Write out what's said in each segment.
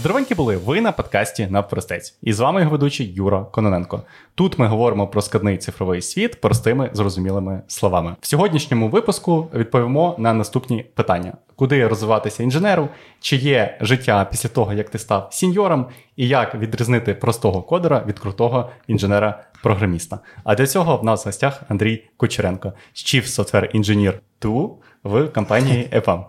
Здоровенькі були ви на подкасті Навпростець. І з вами його ведучий Юра Кононенко. Тут ми говоримо про складний цифровий світ простими зрозумілими словами. В сьогоднішньому випуску відповімо на наступні питання: куди розвиватися інженеру, чи є життя після того, як ти став сіньором, і як відрізнити простого кодера від крутого інженера-програміста. А для цього в нас в гостях Андрій Кучеренко, Chief Software Engineer 2 в компанії EPAM.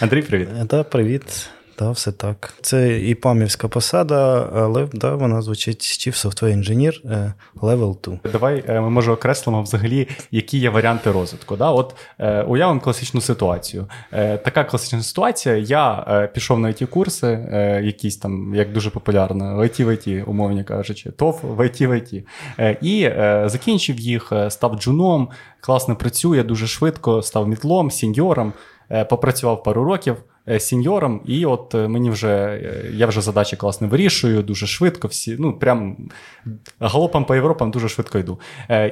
Андрій, привіт. Так, привіт. Да, все так. Це і памівська посада, але да, вона звучить Chief Software Engineer е, Level 2. Давай е, ми може окреслимо взагалі, які є варіанти розвитку. Да? От е, уявимо класичну ситуацію. Така класична ситуація. Я пішов на it курси, якісь там, як дуже популярно, в IT в IT, умовні кажучи, ТОФ в IT в IT. І закінчив їх, став джуном, класно працює, дуже швидко, став мідлом, сіньором, попрацював пару років. Е, сіньором, і от е, мені вже е, я вже задачі класно вирішую, дуже швидко. всі, ну прям галопом по Європам дуже швидко йду.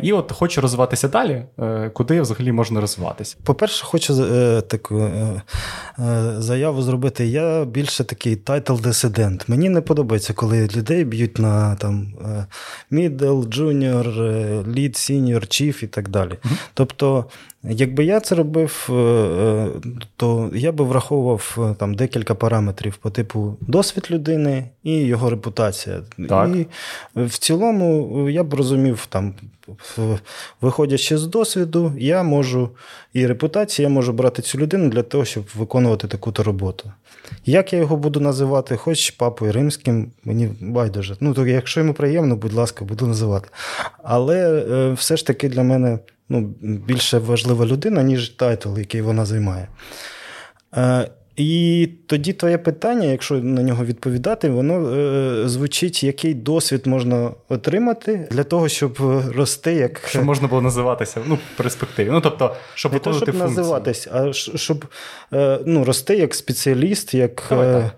І от хочу розвиватися далі. Куди взагалі можна розвиватися? По-перше, хочу таку заяву зробити. Я більше такий тайтл-дисидент. Мені не подобається, коли людей б'ють на там middle, junior, lead, senior, chief і так далі. Тобто. Якби я це робив, то я би враховував враховував там декілька параметрів по типу досвід людини і його репутація. Так. І в цілому я б розумів, там, виходячи з досвіду, я можу і репутація, я можу брати цю людину для того, щоб виконувати таку-то роботу. Як я його буду називати, хоч папою римським, мені байдуже. Ну, то якщо йому приємно, будь ласка, буду називати. Але е, все ж таки для мене ну, більше важлива людина, ніж тайтл, який вона займає. Е, і тоді твоє питання, якщо на нього відповідати, воно е, звучить, який досвід можна отримати для того, щоб рости як. Щоб можна було називатися ну, в перспективі. Ну, тобто, щоб Не то, щоб функції. називатись, а щоб е, ну, рости як спеціаліст, як. Давай,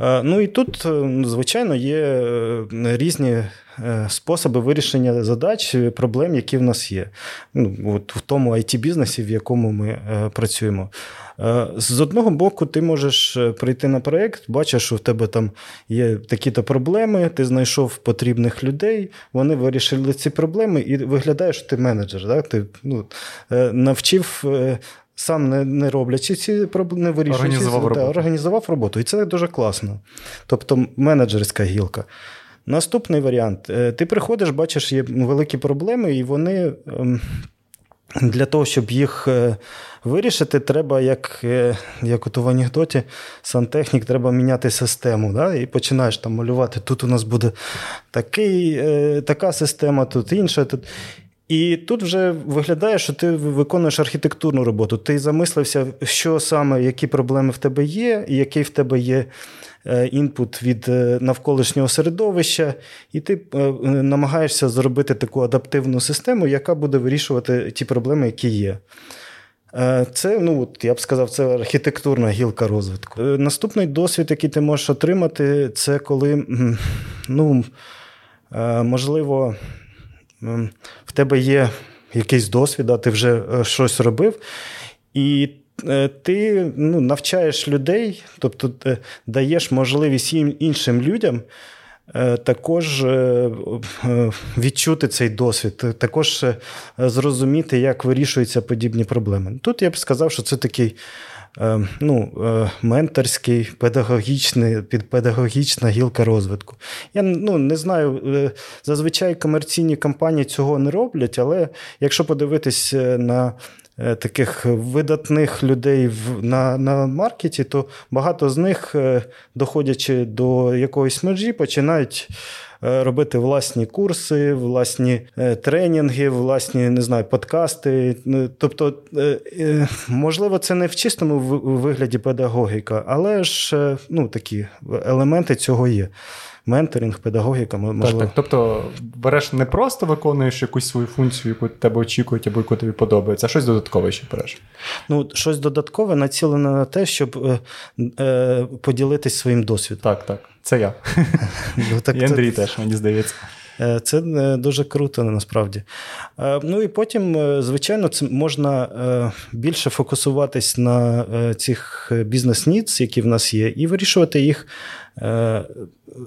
е, ну і тут, е, звичайно, є е, різні. Е, способи вирішення задач, проблем, які в нас є. Ну, от В тому it бізнесі в якому ми е, працюємо. Е, з одного боку, ти можеш прийти на проєкт, бачиш, що в тебе там є такі-то проблеми, ти знайшов потрібних людей, вони вирішили ці проблеми, і виглядає, що ти менеджер. Да? Ти ну, навчив. Сам не не роблячи ці проблеми, не вирішуючи організував, роботу. організував роботу. І це дуже класно. Тобто менеджерська гілка. Наступний варіант: е, ти приходиш, бачиш, є великі проблеми, і вони ем, для того, щоб їх е, вирішити, треба, як е, як от в анекдоті, сантехнік, треба міняти систему. Да? І починаєш там малювати. Тут у нас буде такий, така система, тут інша. Тут. І тут вже виглядає, що ти виконуєш архітектурну роботу. Ти замислився, що саме, які проблеми в тебе є, і який в тебе є Е, інпут від е, навколишнього середовища, і ти е, намагаєшся зробити таку адаптивну систему, яка буде вирішувати ті проблеми, які є. Це, ну, от, я б сказав, це архітектурна гілка розвитку. Наступний досвід, який ти можеш отримати, це коли, ну, можливо, в тебе є якийсь досвід, а ти вже щось робив. І Е, ти ну, навчаєш людей, тобто е, даєш можливість іншим людям е, також відчути цей досвід, також зрозуміти, як вирішуються подібні проблеми. Тут я б сказав, що це такий. Ну, менторський, педагогічний, підпедагогічна гілка розвитку. Я ну, не знаю, зазвичай комерційні компанії цього не роблять, але якщо подивитись на Е, таких видатних людей на на маркеті, то багато з них, е, доходячи до якоїсь межі, починають. Е, робити власні курси, власні тренінги, власні не знаю, подкасти. Тобто, можливо, це не в чистому вигляді педагогіка, але ж ну, такі елементи цього є менторинг, педагогіка. можливо. Так, так. Тобто береш не просто виконуєш якусь свою функцію, яку тебе очікують, або яку тобі подобається, а щось додаткове ще береш. Ну, щось додаткове націлене на те, щоб е, е, поділитись своїм досвідом. Так, так. Це я. Ну, так, І Андрій це... теж, мені здається. Е, це е, дуже круто насправді. Е, ну і потім, звичайно, це можна більше фокусуватись на цих бізнес-ніц, які в нас є, і вирішувати їх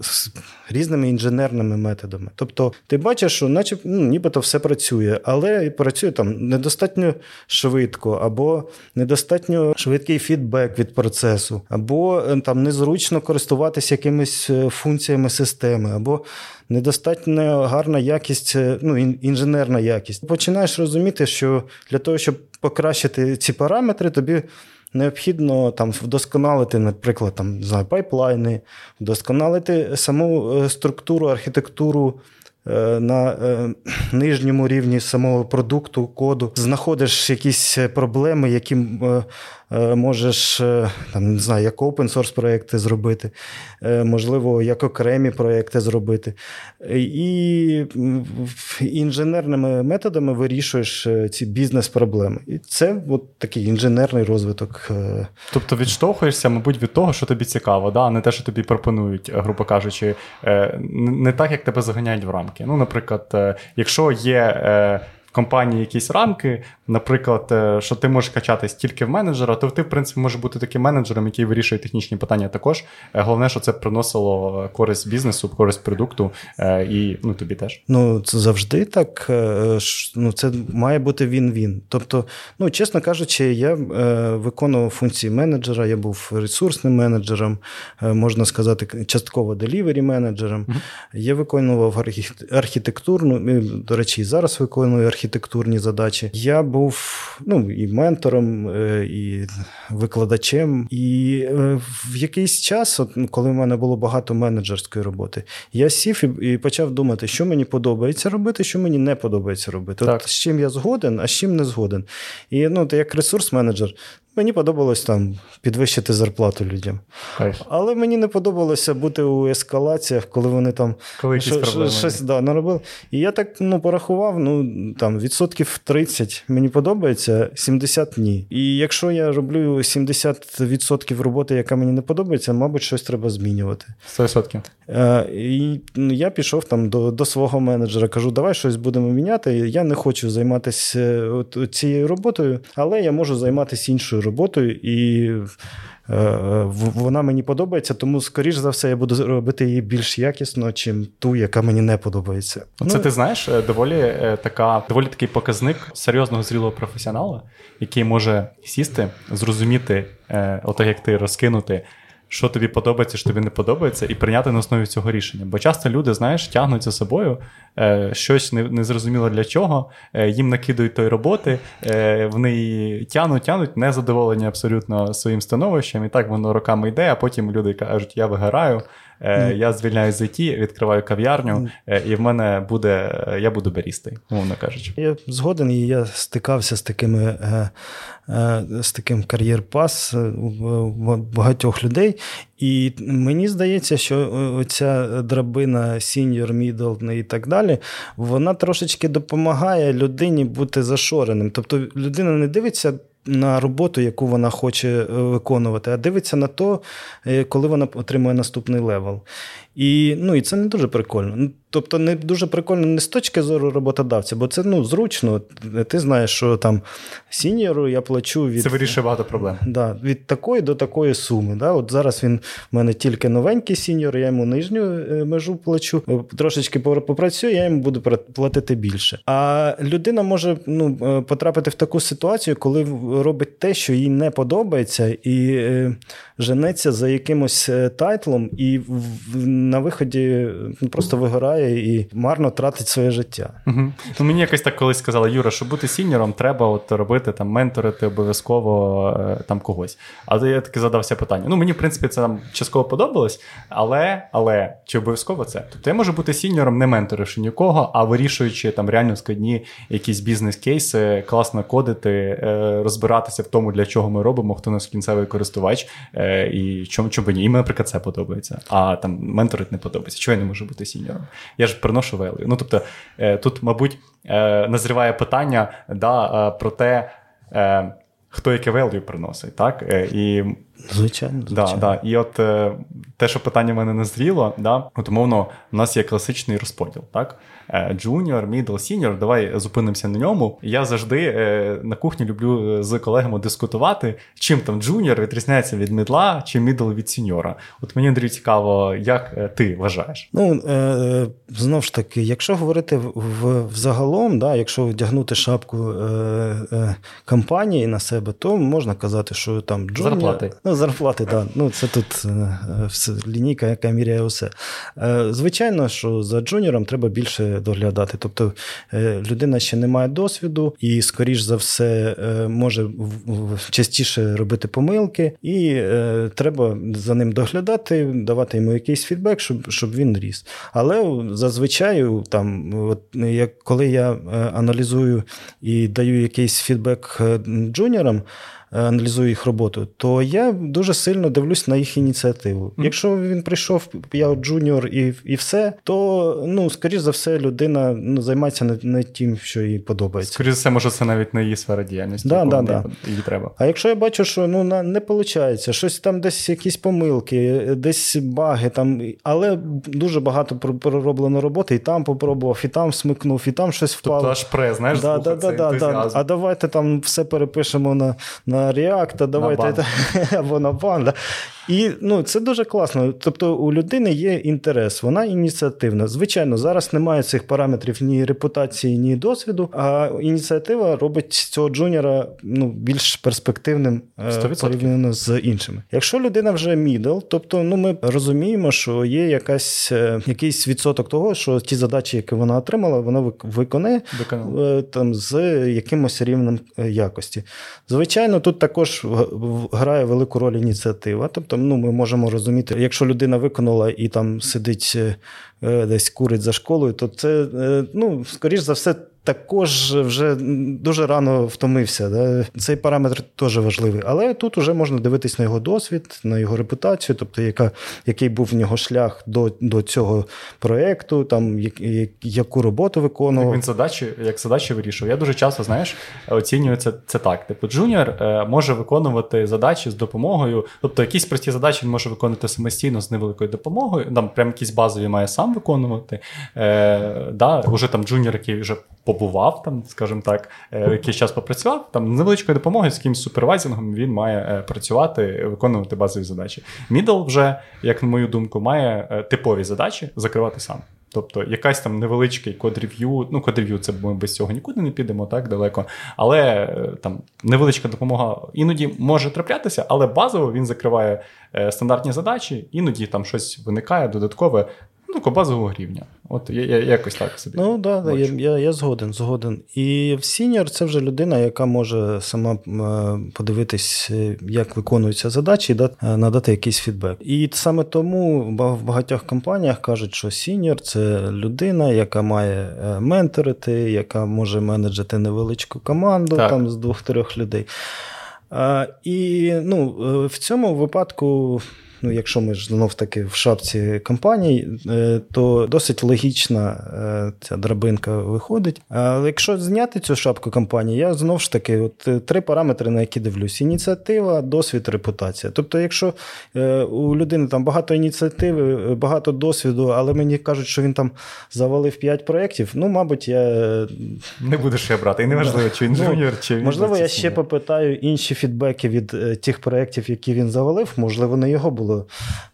з різними інженерними методами. Тобто, ти бачиш, що наче ну, нібито все працює, але працює там недостатньо швидко, або недостатньо швидкий фідбек від процесу, або е, там незручно користуватися якимись е, функціями системи, або недостатньо гарна якість, е, ну, інженерна якість. Починаєш розуміти, що для того, щоб покращити ці параметри, тобі необхідно там вдосконалити, наприклад, там, знаю, пайплайни, вдосконалити саму е, структуру, архітектуру. Е, на нижньому рівні самого продукту, коду, знаходиш якісь проблеми, які Е, можеш е, там, не знаю, як open source проекти зробити, е, можливо, як окремі проекти зробити. І інженерними методами вирішуєш ці бізнес-проблеми. І це от такий інженерний розвиток. Тобто відштовхуєшся, мабуть, від того, що тобі цікаво, да? а не те, що тобі пропонують, грубо кажучи, не так, як тебе заганяють в рамки. Ну, Наприклад, якщо є компанії якісь рамки, наприклад, е, що ти можеш качатись тільки в менеджера, то ти, в принципі, можеш бути таким менеджером, який вирішує технічні питання також. Е, головне, що це приносило користь бізнесу, користь продукту е, і ну, тобі теж. Ну, це завжди так. Ну, Це має бути він-він. Тобто, ну, чесно кажучи, я виконував функції менеджера, я був ресурсним менеджером, можна сказати, частково делівері менеджером. Mm-hmm. Я виконував архітектурну, до речі, і зараз виконую архітектурні задачі. Я був ну, і ментором, е, і викладачем. І е, в якийсь час, от, коли в мене було багато менеджерської роботи, я сів і почав думати, що мені подобається робити, що мені не подобається робити. Так. От З чим я згоден, а з чим не згоден. І ну, як ресурс-менеджер, Мені подобалось там підвищити зарплату людям. Кайф. Але мені не подобалося бути у ескалаціях, коли вони там коли шо, щось да, наробили. І я так ну, порахував, ну там відсотків 30 мені подобається, 70 ні. І якщо я роблю 70% роботи, яка мені не подобається, мабуть, щось треба змінювати. 100%. Е, і ну, я пішов там до до свого менеджера, кажу, давай щось будемо міняти. Я не хочу займатися е, цією роботою, але я можу займатися іншою роботою, і е, вона мені подобається, тому, скоріш за все, я буду робити її більш якісно, чим ту, яка мені не подобається. Це ну, ти знаєш, доволі така, доволі такий показник серйозного зрілого професіонала, який може сісти, зрозуміти, отак як ти розкинути що тобі подобається, що тобі не подобається, і прийняти на основі цього рішення. Бо часто люди, знаєш, тягнуть за собою е, щось незрозуміло для чого, е, їм накидують той роботи, е, вони її тягнуть, тягнуть, незадоволені абсолютно своїм становищем, і так воно роками йде, а потім люди кажуть, я вигораю. Mm. Я звільняюсь з IT, відкриваю кав'ярню, mm. і в мене буде, я буду барістою, умовно кажучи. Я згоден, і я стикався з такими з таким career path багатьох людей. І мені здається, що ця драбина сіньор, мідл і так далі, вона трошечки допомагає людині бути зашореним. Тобто людина не дивиться на роботу, яку вона хоче е, виконувати, а дивиться на то, е, коли вона отримує наступний левел. І ну, і це не дуже прикольно. Ну, тобто, не дуже прикольно не з точки зору роботодавця, бо це ну, зручно. Ти знаєш, що там сіньору я плачу від це вирішує багато проблем. Да, Від такої до такої суми. Да? От Зараз він в мене тільки новенький сіньор, я йому нижню е, межу плачу. Трошечки попрацюю, я йому буду платити більше. А людина може ну, е, потрапити в таку ситуацію, коли робить те, що їй не подобається, і е, женеться за якимось е, тайтлом, і на виході ну, просто вигорає і марно тратить своє життя. Угу. Мені якось так колись сказали, Юра, щоб бути сіньором, треба от робити там менторити обов'язково е, там когось. Але я таки задався питання. Ну, мені, в принципі, це там частково подобалось, але але чи обов'язково це? Тобто я можу бути сіньором, не менторивши нікого, а вирішуючи там реально складні якісь бізнес-кейси, класно кодити, е, розбиратися в тому, для чого ми робимо, хто нас кінцевий користувач. І чому чому ні? І мені, наприклад, це подобається. А там менторить не подобається. Чого я не можу бути сіньором? Я ж приношу велію. Ну тобто е, тут, мабуть, е, назріває питання да, е, про те, хто яке велію приносить, так? І Звичайно. звичайно. Да, да. І от е, те, що питання в мене не зріло, да, от умовно, у нас є класичний розподіл, так? Джуніор, мідл, сіньор, давай зупинимося на ньому. Я завжди е, на кухні люблю е, з колегами дискутувати, чим там джуніор відрізняється від мідла чи мідл від сіньора. От мені Андрій цікаво, як е, ти вважаєш? Ну е, знову ж таки, якщо говорити в, в, взагалом, да, якщо вдягнути шапку е, е, компанії на себе, то можна казати, що там джуніор... зарплати. Ну, зарплати, так. Ну, це тут е, лінійка, яка міряє усе. Е, звичайно, що за джуніором треба більше доглядати. Тобто е, людина ще не має досвіду і, скоріш за все, може частіше робити помилки, і треба за ним доглядати, давати йому якийсь фідбек, щоб щоб він ріс. Але зазвичай, там, от, як, коли я аналізую і даю якийсь фідбек джуніорам, аналізую їх роботу, то я дуже сильно дивлюсь на їх ініціативу. Mm-hmm. Якщо він прийшов, я джуніор і і все, то ну, скоріш за все, людина ну, займається не, не тим, що їй подобається. Скоріше за все, може, це навіть не її сфера діяльності, да, да, да. їй треба. А якщо я бачу, що ну, не виходить, щось там десь якісь помилки, десь баги, там, але дуже багато пророблено роботи, і там попробував, і там смикнув, і там щось впало. Тобто аж пре, знаєш, да, да, да, да, да. А давайте там все перепишемо на на React, давайте на або на Panda. І ну, це дуже класно. Тобто у людини є інтерес, вона ініціативна. Звичайно, зараз немає цих параметрів ні репутації, ні досвіду. А ініціатива робить цього джуніора ну, більш перспективним 100%. Е, порівняно з іншими. Якщо людина вже мідл, тобто ну, ми розуміємо, що є якась е, якийсь відсоток того, що ті задачі, які вона отримала, вона виконає Виконала. там з якимось рівнем е, якості. Звичайно, тут також грає велику роль ініціатива. Тобто ну, ми можемо розуміти, якщо людина виконала і там сидить е, десь курить за школою, то це, е, ну, скоріш за все, також вже дуже рано втомився. Да? Цей параметр теж важливий. Але тут вже можна дивитись на його досвід, на його репутацію, тобто яка, який був в нього шлях до до цього проєкту, там, як, яку роботу виконував. Він задачі, як задачі вирішував. Я дуже часто знаєш, оцінюю це, це так. Типу, джуніор е, може виконувати задачі з допомогою, тобто якісь прості задачі він може виконувати самостійно з невеликою допомогою, там прям якісь базові має сам виконувати. Е, да, Уже там джуніор, який вже побував там, скажімо так, е, якийсь час попрацював. Там з невеличкою допомогою з якимось супервайзингом він має е, працювати, виконувати базові задачі. Мідл вже, як на мою думку, має е, типові задачі закривати сам. Тобто якась там невеличкий code review, ну code review, це ми без цього нікуди не підемо так далеко. Але там невеличка допомога іноді може траплятися, але базово він закриває стандартні задачі, іноді там щось виникає додаткове. Ну, базового рівня. От я, я якось так собі. Ну да, да я, я я, згоден, згоден. І в сіньор це вже людина, яка може сама е, подивитись, е, як виконуються задачі, і е, надати якийсь фідбек. І саме тому в багатьох компаніях кажуть, що сіньор це людина, яка має менторити, яка може менеджити невеличку команду так. там з двох-трьох людей. А, І ну, в цьому випадку ну, якщо ми ж знов таки в шапці компаній, е, то досить логічна е, ця драбинка виходить. Але якщо зняти цю шапку компанії, я знов ж таки от е, три параметри, на які дивлюсь: ініціатива, досвід, репутація. Тобто, якщо у людини там багато ініціативи, багато досвіду, але мені кажуть, що він там завалив 5 проєктів, ну, мабуть, я. Не будеш я брати. І неважливо, чи він ну, чи він. Можливо, я ще попитаю інші фідбеки від тих проєктів, які він завалив, можливо, не його було було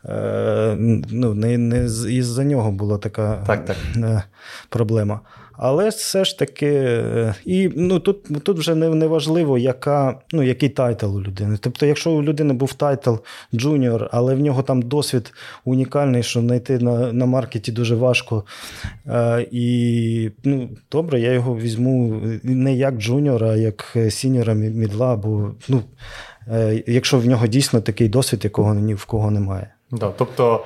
е, ну, не не із-за нього була така так, так. Е, проблема. Але все ж таки, е, і ну тут тут вже не, не важливо, яка, ну, який тайтл у людини. Тобто, якщо у людини був тайтл джуніор, але в нього там досвід унікальний, що знайти на на маркеті дуже важко. Е, І ну, добре, я його візьму не як джуніора, а як сіньора мідла, бо ну, якщо в нього дійсно такий досвід, якого ні в кого немає. Да, Тобто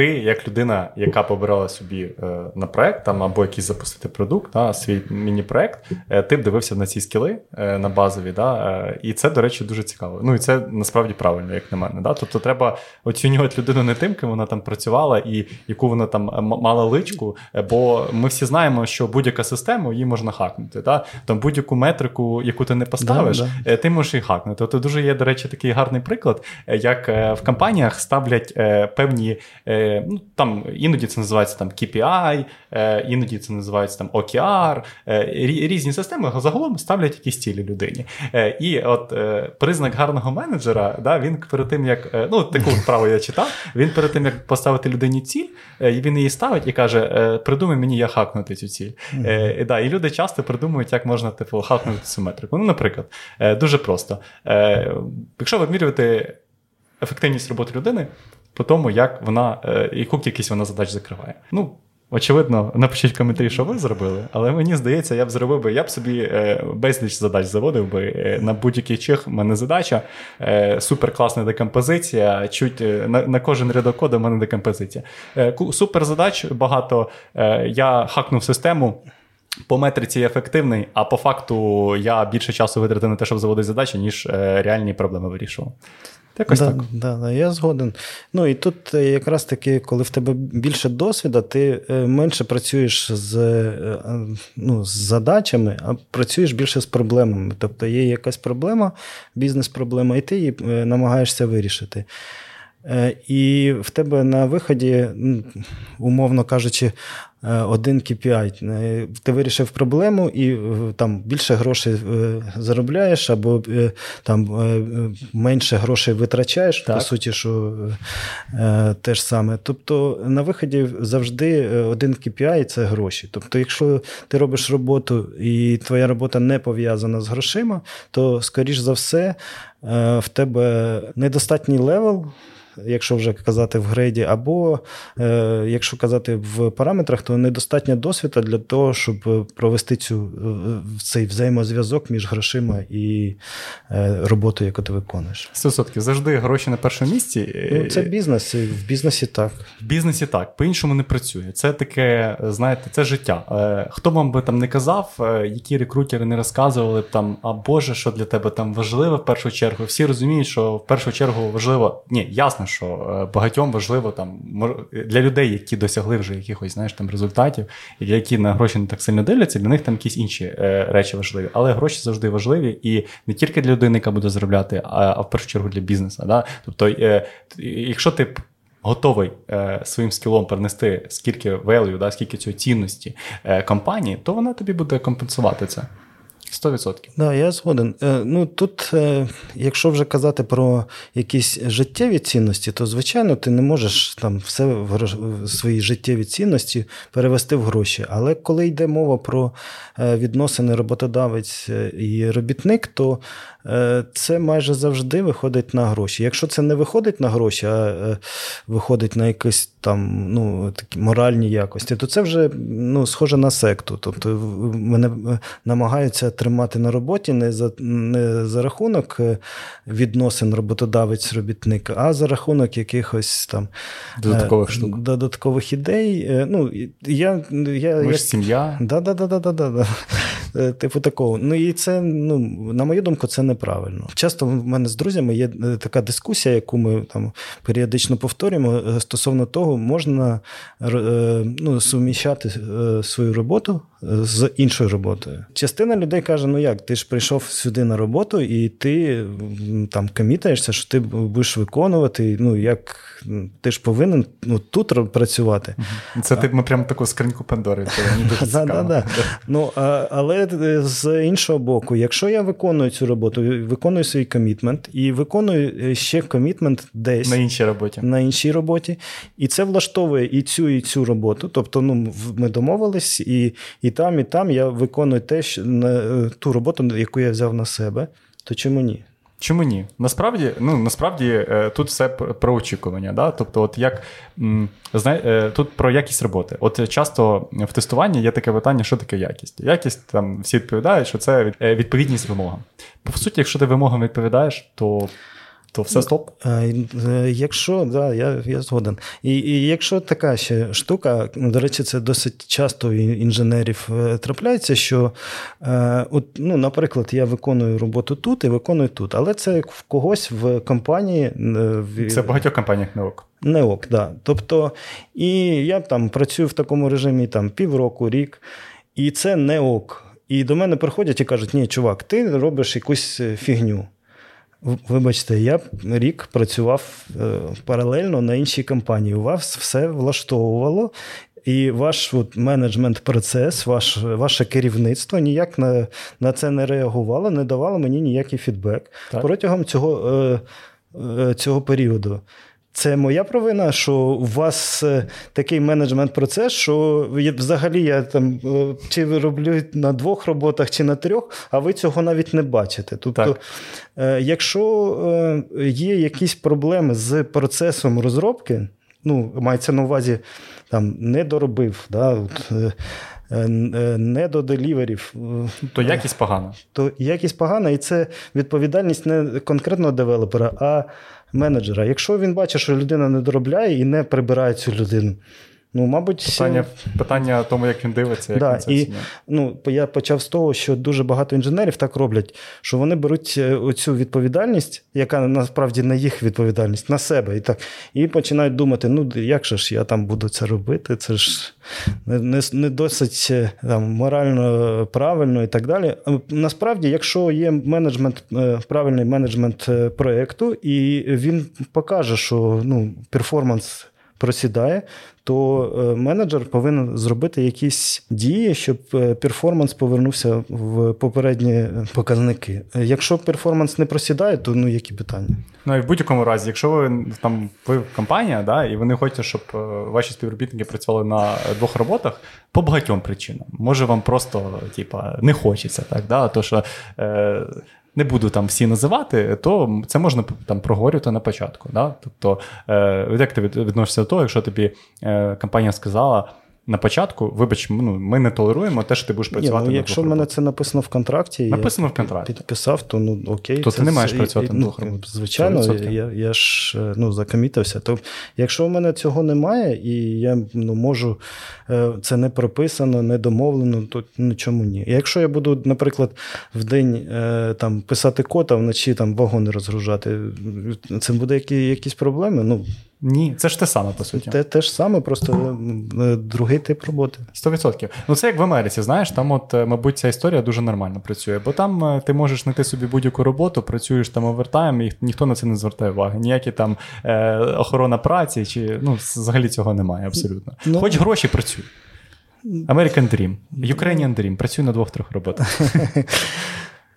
ти, як людина, яка б набирала собі е, на проект там або якийсь запустити продукт, да, свій міні-проект, е, ти б дивився на ці скіли е, на базові. Да, І це, до речі, дуже цікаво. Ну і це насправді правильно, як на мене. Да? Тобто треба оцінювати людину не тим, ким вона там працювала і яку вона там мала личку. Бо ми всі знаємо, що будь-яка система її можна хакнути. Да? Там будь-яку метрику, яку ти не поставиш, да, да. ти можеш її хакнути. Тобто дуже є, до речі, такий гарний приклад, як в компаніях ставлять певні. Ну, там Іноді це називається там KPI, іноді це називається там OKR, різні системи загалом ставлять якісь цілі людині. І от признак гарного менеджера, да, він перед тим, як ну таку вправу я читав, він перед тим, як поставити людині ціль, він її ставить і каже: придумай мені, як хакнути цю ціль. Mm-hmm. І да, і люди часто придумують, як можна типу, хакнути цю метрику. Ну, наприклад, дуже просто. Якщо вимірювати ефективність роботи людини, по тому, як вона, е, яку кількість вона задач закриває. Ну, Очевидно, напишіть в коментарі, що ви зробили, але мені здається, я б зробив би, я б собі е, безліч задач заводив би е, на будь-який чих. У мене задача, супер класна декомпозиція. Чуть на на кожен рядок коду в мене декомпозиція. Супер задач багато. Я хакнув систему. По метриці ефективний, а по факту я більше часу витратив на те, щоб заводити задачі, ніж реальні проблеми вирішував. Якось да, так. Да, да, Я згоден. Ну і тут е, якраз таки, коли в тебе більше досвіду, ти е, менше працюєш з е, ну, з задачами, а працюєш більше з проблемами. Тобто є якась проблема, бізнес-проблема, і ти її намагаєшся вирішити. І в тебе на виході, умовно кажучи, один KPI. Е, ти вирішив проблему і е, там більше грошей заробляєш, або там менше грошей витрачаєш, так. по суті, що те ж саме. Тобто на виході завжди один KPI це гроші. Тобто, якщо ти робиш роботу і твоя робота не пов'язана з грошима, то скоріш за все в тебе недостатній левел якщо вже казати в грейді, або е, якщо казати в параметрах, то недостатньо досвіду для того, щоб провести цю, е, цей взаємозв'язок між грошима і е, роботою, яку ти виконуєш. 100%. завжди гроші на першому місці. Ну, Це бізнес, і в бізнесі так. В бізнесі так, по-іншому не працює. Це таке, знаєте, це життя. Хто вам би там не казав, які рекрутери не розказували там, а Боже, що для тебе там важливо в першу чергу. Всі розуміють, що в першу чергу важливо. Ні, ясно, що е, багатьом важливо там для людей, які досягли вже якихось знаєш, там результатів, які на гроші не так сильно дивляться, для них там якісь інші е, речі важливі. Але гроші завжди важливі і не тільки для людини, яка буде заробляти, а в першу чергу для бізнесу. Да? Тобто, е, якщо ти. Готовий е, своїм скілом перенести скільки value, да, скільки цього цінності е, компанії, то вона тобі буде компенсувати це. 100%. Да, я згоден. Е, ну тут, е, якщо вже казати про якісь життєві цінності, то звичайно ти не можеш там все в свої життєві цінності перевести в гроші. Але коли йде мова про е, відносини роботодавець і робітник, то це майже завжди виходить на гроші. Якщо це не виходить на гроші, а виходить на якісь там ну, такі моральні якості, то це вже ну, схоже на секту. Тобто мене намагаються тримати на роботі не за не за рахунок е, відносин роботодавець-робітник, а за рахунок якихось там додаткових е, штук. додаткових ідей. Е, ну, я, я, Ми ж сім'я. Да, да, да, да, да, да. Типу такого. Ну і це, ну, на мою думку, це неправильно. Часто в мене з друзями є така дискусія, яку ми там періодично повторюємо стосовно того, можна ну, суміщати свою роботу з іншою роботою. Частина людей каже: ну як, ти ж прийшов сюди на роботу, і ти там комітаєшся, що ти будеш виконувати. Ну як ти ж повинен ну, тут працювати. Це ти ми прямо таку скриньку Пандори. Ну, Але з іншого боку, якщо я виконую цю роботу, виконую свій комітмент і виконую е, ще комітмент десь на іншій роботі. На іншій роботі, і це влаштовує і цю, і цю роботу. Тобто, ну ми домовились, і і там, і там я виконую те, що на ту роботу, яку я взяв на себе, то чому ні? Чому ні? Насправді, ну насправді е, тут все про очікування. Да? Тобто, от як знає, е, тут про якість роботи. От часто в тестуванні є таке питання, що таке якість. Якість там всі відповідають, що це е, відповідність вимогам. По суті, якщо ти вимогам відповідаєш, то то все стоп. Е, якщо, да, я я згоден. І і якщо така ще штука, до речі, це досить часто у інженерів е, трапляється, що, е, от, ну, наприклад, я виконую роботу тут і виконую тут, але це в когось в компанії. В... Це в багатьох компаніях не ок. Не ок, да. Тобто, і я там працюю в такому режимі там півроку, рік, і це не ок. І до мене приходять і кажуть: ні, чувак, ти робиш якусь фігню. Вибачте, я рік працював е, паралельно на іншій компанії. У вас все влаштовувало, і ваш от, менеджмент-процес, ваш, ваше керівництво ніяк на на це не реагувало, не давало мені ніякий фідбек так. протягом цього, е, е, цього періоду. Це моя провина, що у вас е, такий менеджмент-процес, що взагалі я там е, чи роблю на двох роботах, чи на трьох, а ви цього навіть не бачите. Тобто, так. Е, якщо є якісь проблеми з процесом розробки, ну, мається на увазі, там не доробив, да, от, не до деліверів, то якість погана. То якість погана, і це відповідальність не конкретного девелопера, а менеджера. Якщо він бачить, що людина не доробляє і не прибирає цю людину, Ну, мабуть, питання питання тому, як він дивиться, як да, він це і, ну, Я почав з того, що дуже багато інженерів так роблять, що вони беруть е, оцю відповідальність, яка насправді не їх відповідальність, на себе. І так, і починають думати: ну як же ж я там буду це робити? Це ж не не, не досить е, там, морально правильно і так далі. Насправді, якщо є менеджмент, е, правильний менеджмент проєкту, і він покаже, що ну, перформанс просідає, то е, менеджер повинен зробити якісь дії, щоб е, перформанс повернувся в попередні показники. Якщо перформанс не просідає, то ну які питання? Ну і в будь-якому разі, якщо ви там ви компанія, да, і вони хочуть, щоб е, ваші співробітники працювали на двох роботах по багатьом причинам. Може вам просто типа не хочеться так, да, то що. Е, не буду там всі називати, то це можна там проговорювати на початку. Да? Тобто, е, як ти відносишся до того, якщо тобі е, компанія сказала, на початку, вибач, ну, ми не толеруємо те, що ти будеш працювати. Ні, ну, Якщо в мене це написано в контракті, написано я в контракті. підписав, то ну окей. То це, ти не маєш працювати на двох ну, Звичайно, я я ж ну, закомітився. То якщо в мене цього немає, і я ну, можу, е, це не прописано, не домовлено, то ну, чому ні? Якщо я буду, наприклад, в день е, там, писати код, а вночі там вагони розгружати, це буде які, якісь проблеми? Ну, ні, це ж те саме, по суті. Те те ж саме, просто е, другий тип роботи. 100%. Ну це як в Америці, знаєш, там, от, е, мабуть, ця історія дуже нормально працює, бо там е, ти можеш знайти собі будь-яку роботу, працюєш там овертайм, і ніхто на це не звертає уваги. Ніякі там е, охорона праці, чи ну, взагалі цього немає абсолютно. Ну, Хоч гроші працюй. American Dream, Ukrainian Dream, працюй на двох-трьох роботах.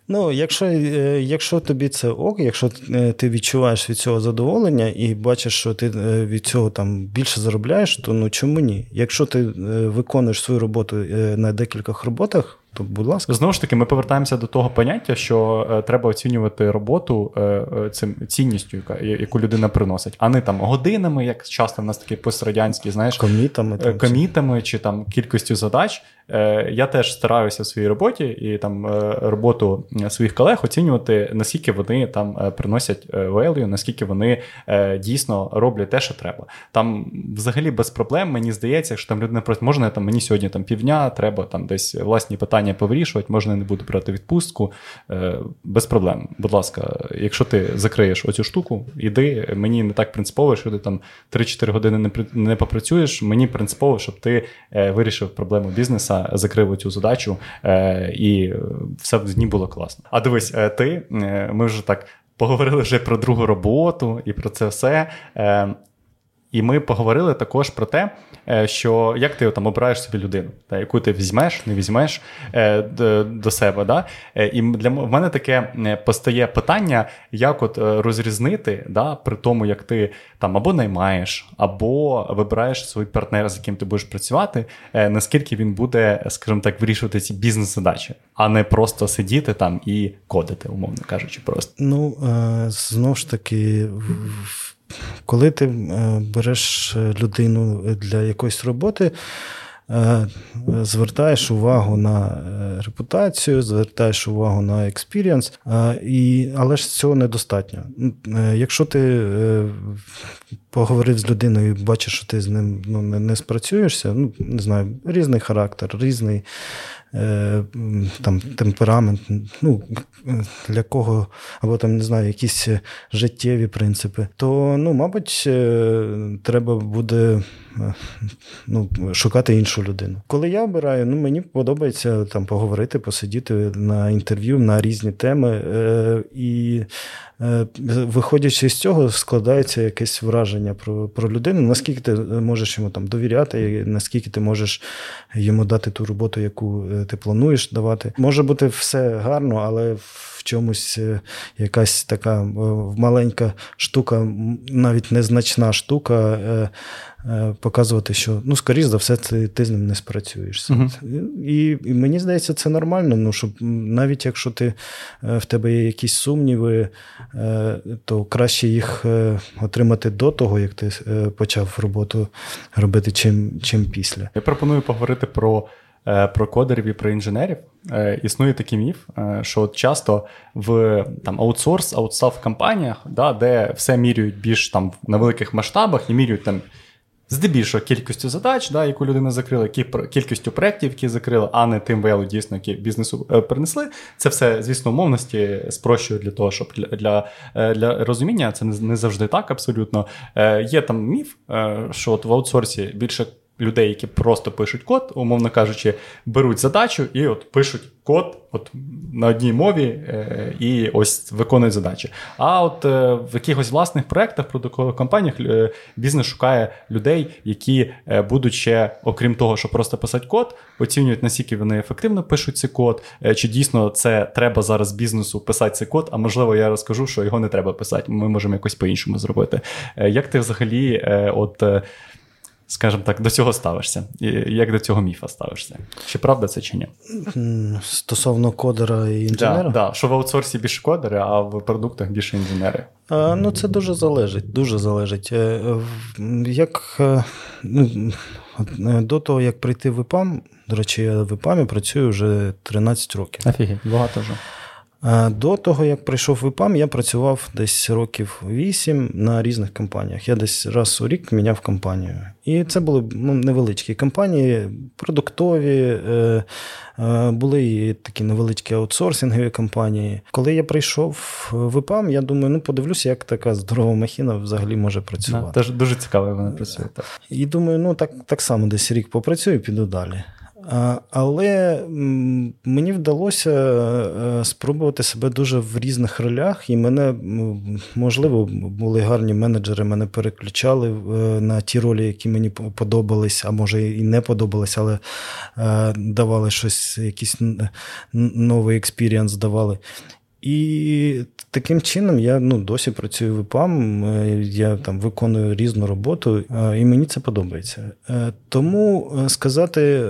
Ну, якщо е, якщо тобі це ок, якщо е, ти відчуваєш від цього задоволення і бачиш, що ти е, від цього там більше заробляєш, то ну чому ні? Якщо ти виконуєш свою роботу на декількох роботах, то, будь ласка, знову ж таки, ми повертаємося до того поняття, що е, треба оцінювати роботу е, цим цінністю, яка, яку людина приносить, а не там годинами, як часто в нас такі пострадянські, знаєш, комітами там, комітами чи там кількістю задач. Я теж стараюся в своїй роботі і там роботу своїх колег оцінювати, наскільки вони там приносять value, наскільки вони дійсно роблять те, що треба. Там взагалі без проблем мені здається, що там людина просто можна там мені сьогодні там півдня, треба там десь власні питання повирішувати, можна не буду брати відпустку. Е, без проблем. Будь ласка, якщо ти закриєш оцю штуку, іди. Мені не так принципово, що ти там 3-4 години не попрацюєш. Мені принципово, щоб ти е, вирішив проблему бізнеса, закрив цю задачу, е, і все в дні було класно. А дивись, ти ми вже так поговорили вже про другу роботу і про це все. І ми поговорили також про те, е, що як ти там обираєш собі людину, та, яку ти візьмеш, не візьмеш е, до, себе. Да? Е, і для в мене таке постає питання, як от розрізнити, да, при тому, як ти там або наймаєш, або вибираєш свій партнер, з яким ти будеш працювати, наскільки він буде, скажімо так, вирішувати ці бізнес-задачі, а не просто сидіти там і кодити, умовно кажучи, просто. Ну, знову ж таки. Коли ти е, береш е, людину для якоїсь роботи, звертаєш увагу на репутацію, звертаєш увагу на experience, але ж цього недостатньо. Якщо ти поговорив з людиною бачиш, що ти з ним ну, не, спрацюєшся, ну, не знаю, різний характер, різний Е, там темперамент, ну, для кого, або там, не знаю, якісь життєві принципи, то, ну, мабуть, е, треба буде е, ну, шукати іншу людину. Коли я обираю, ну, мені подобається там поговорити, посидіти на інтерв'ю на різні теми. І виходячи з цього, складається якесь враження про про людину, наскільки ти можеш йому там довіряти, наскільки ти можеш йому дати ту роботу, яку ти плануєш давати. Може бути все гарно, але в чомусь е, якась така е, маленька штука, навіть незначна штука. Е, показувати, що ну, скоріш за все, ти ти з ним не спрацюєш. Uh-huh. І і мені здається, це нормально. Ну, щоб навіть якщо ти в тебе є якісь сумніви, то краще їх отримати до того, як ти почав роботу робити, чим, чим після. Я пропоную поговорити про про кодерів і про інженерів. Е, існує такий міф, е, що от часто в там аутсорс, аутстав компаніях, да, де все міряють більш там на великих масштабах і міряють там. Здебільшого кількістю задач, да, яку людина закрила, кількістю проєктів, які закрила, а не тим вейлу, дійсно, які бізнесу принесли. Це все, звісно, умовності спрощує для того, щоб для для, розуміння це не завжди так абсолютно. Є там міф, що от в аутсорсі більше людей, які просто пишуть код, умовно кажучи, беруть задачу і от пишуть код от на одній мові е, і ось виконують задачі. А от е, в якихось власних проєктах, продуктових компаніях е, бізнес шукає людей, які е, будуть ще, окрім того, що просто писати код, оцінюють, наскільки вони ефективно пишуть цей код, е, чи дійсно це треба зараз бізнесу писати цей код, а можливо, я розкажу, що його не треба писати. Ми можемо якось по-іншому зробити. Е, як ти взагалі, от скажімо так, до цього ставишся? І Як до цього міфа ставишся? Чи правда це чи ні? Стосовно кодера і інженера? Так, да, да, що в аутсорсі більше кодери, а в продуктах більше інженери. А, Ну, це дуже залежить. Дуже залежить. Е, як е, ну, е, До того, як прийти в ІПАМ, до речі, я в ІПАМі працюю вже 13 років. Офігеть, багато вже. До того, як прийшов в ІПАМ, я працював десь років 8 на різних компаніях. Я десь раз у рік міняв компанію. І це були ну, невеличкі компанії, продуктові, е, е, були і такі невеличкі аутсорсингові компанії. Коли я прийшов в ІПАМ, я думаю, ну подивлюся, як така здорова махіна взагалі може працювати. Теж дуже цікаво, вона працює. І думаю, ну так, так само десь рік попрацюю, піду далі. Але мені вдалося е, спробувати себе дуже в різних ролях, і мене, можливо, були гарні менеджери, мене переключали е, на ті ролі, які мені подобались, а може і не подобались, але е, давали щось, якийсь новий experience давали. І таким чином я ну, досі працюю в EPAM, я там виконую різну роботу, і мені це подобається. Тому сказати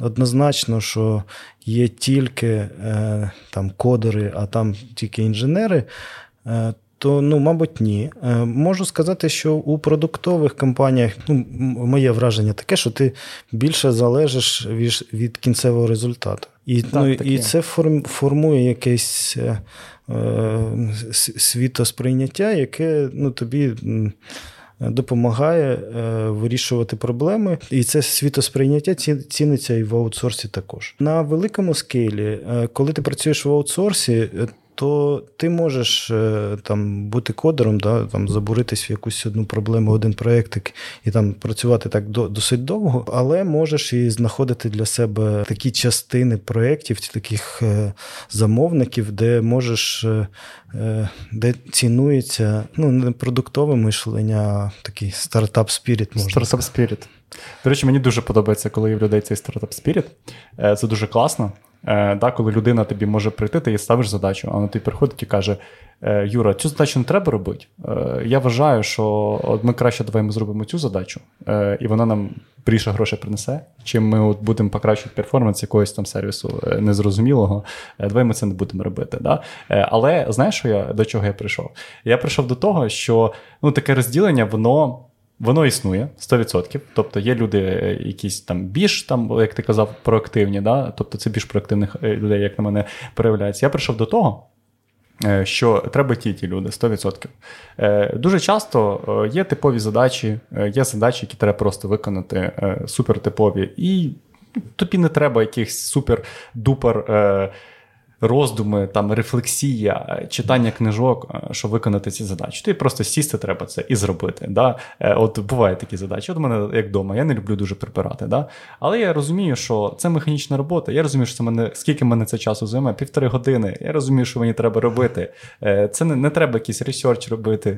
однозначно, що є тільки е, там кодери, а там тільки інженери. Е, то, ну, мабуть, ні. Е, можу сказати, що у продуктових компаніях ну, моє враження таке, що ти більше залежиш від від кінцевого результату. І так, ну, і це формує якесь е, світосприйняття, яке ну, тобі допомагає е, вирішувати проблеми, і це світосприйняття ціниться і в аутсорсі також. На великому скейлі, е, коли ти працюєш в аутсорсі, то ти можеш там бути кодером, да, там забуритись в якусь одну проблему, один проєктик і там працювати так досить довго, але можеш і знаходити для себе такі частини проєктів, таких замовників, де можеш Е, де цінується ну, не продуктове мишлення, а такий стартап spirit. Стартап spirit. До речі, мені дуже подобається, коли є в людей цей стартап spirit. Е, це дуже класно. Е, да, Коли людина тобі може прийти, ти їй ставиш задачу, а вона тобі приходить і каже: Юра, цю задачу не треба робити. Я вважаю, що ми краще давай ми зробимо цю задачу, і вона нам більше грошей принесе, чим ми от будемо покращувати перформанс якогось там сервісу е, незрозумілого. Е, давай ми це не будемо робити. Да? Е, але знаєш, що я до чого я прийшов? Я прийшов до того, що ну, таке розділення, воно. Воно існує 100%. Тобто є люди, якісь там більш, там, як ти казав, проактивні, да? тобто це більш проактивних людей, як на мене проявляється. Я прийшов до того, що треба ті ті люди 100%. Дуже часто є типові задачі, є задачі, які треба просто виконати супертипові. І тобі не треба якихось супер-дупер роздуми, там рефлексія, читання книжок, е, щоб виконати ці задачі. Тобі просто сісти треба це і зробити. Да? Е, от бувають такі задачі. От у мене як вдома, я не люблю дуже прибирати. Да? Але я розумію, що це механічна робота. Я розумію, що це мене скільки мене це часу займе, півтори години. Я розумію, що мені треба робити. Е, це не, не треба якийсь research робити.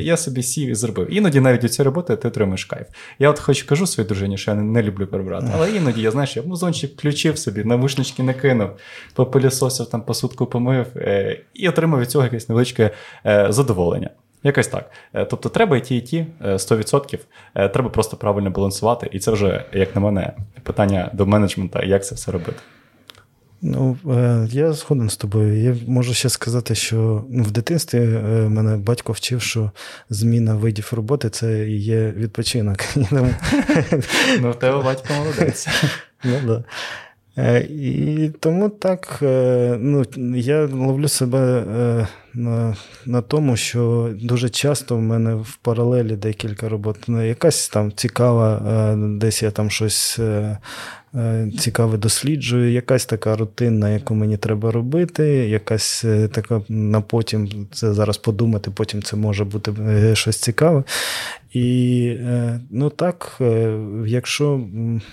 Я собі сів і зробив. Іноді навіть у цій роботи ти отримаєш кайф. Я от хоч кажу своїй дружині, що я не, не люблю прибирати. Але іноді я знаєш, я музончик включив собі, навушнички не кинув, пилососив, там посудку помив е, і отримав від цього якесь невеличке е, задоволення. Якось так. Е, тобто треба і ті, і ті 100%. Треба просто правильно балансувати. І це вже, як на мене, питання до менеджмента, як це все робити. Ну, я згоден з тобою. Я можу ще сказати, що ну, в дитинстві мене батько вчив, що зміна видів роботи це і є відпочинок. Ну, в тебе батько молодець. Ну, да. Е, і тому так е, ну, я ловлю себе е, на на тому, що дуже часто в мене в паралелі декілька робот. Ну, якась там цікава, десь я там щось цікаве досліджую, якась така рутинна, яку мені треба робити, якась така на потім це зараз подумати, потім це може бути щось цікаве. І е, ну так, е, якщо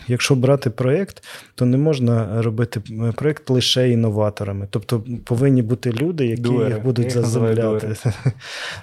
якщо брати проєкт, то не можна робити проєкт лише інноваторами. Тобто повинні бути люди, які Дуери. їх будуть заземляти.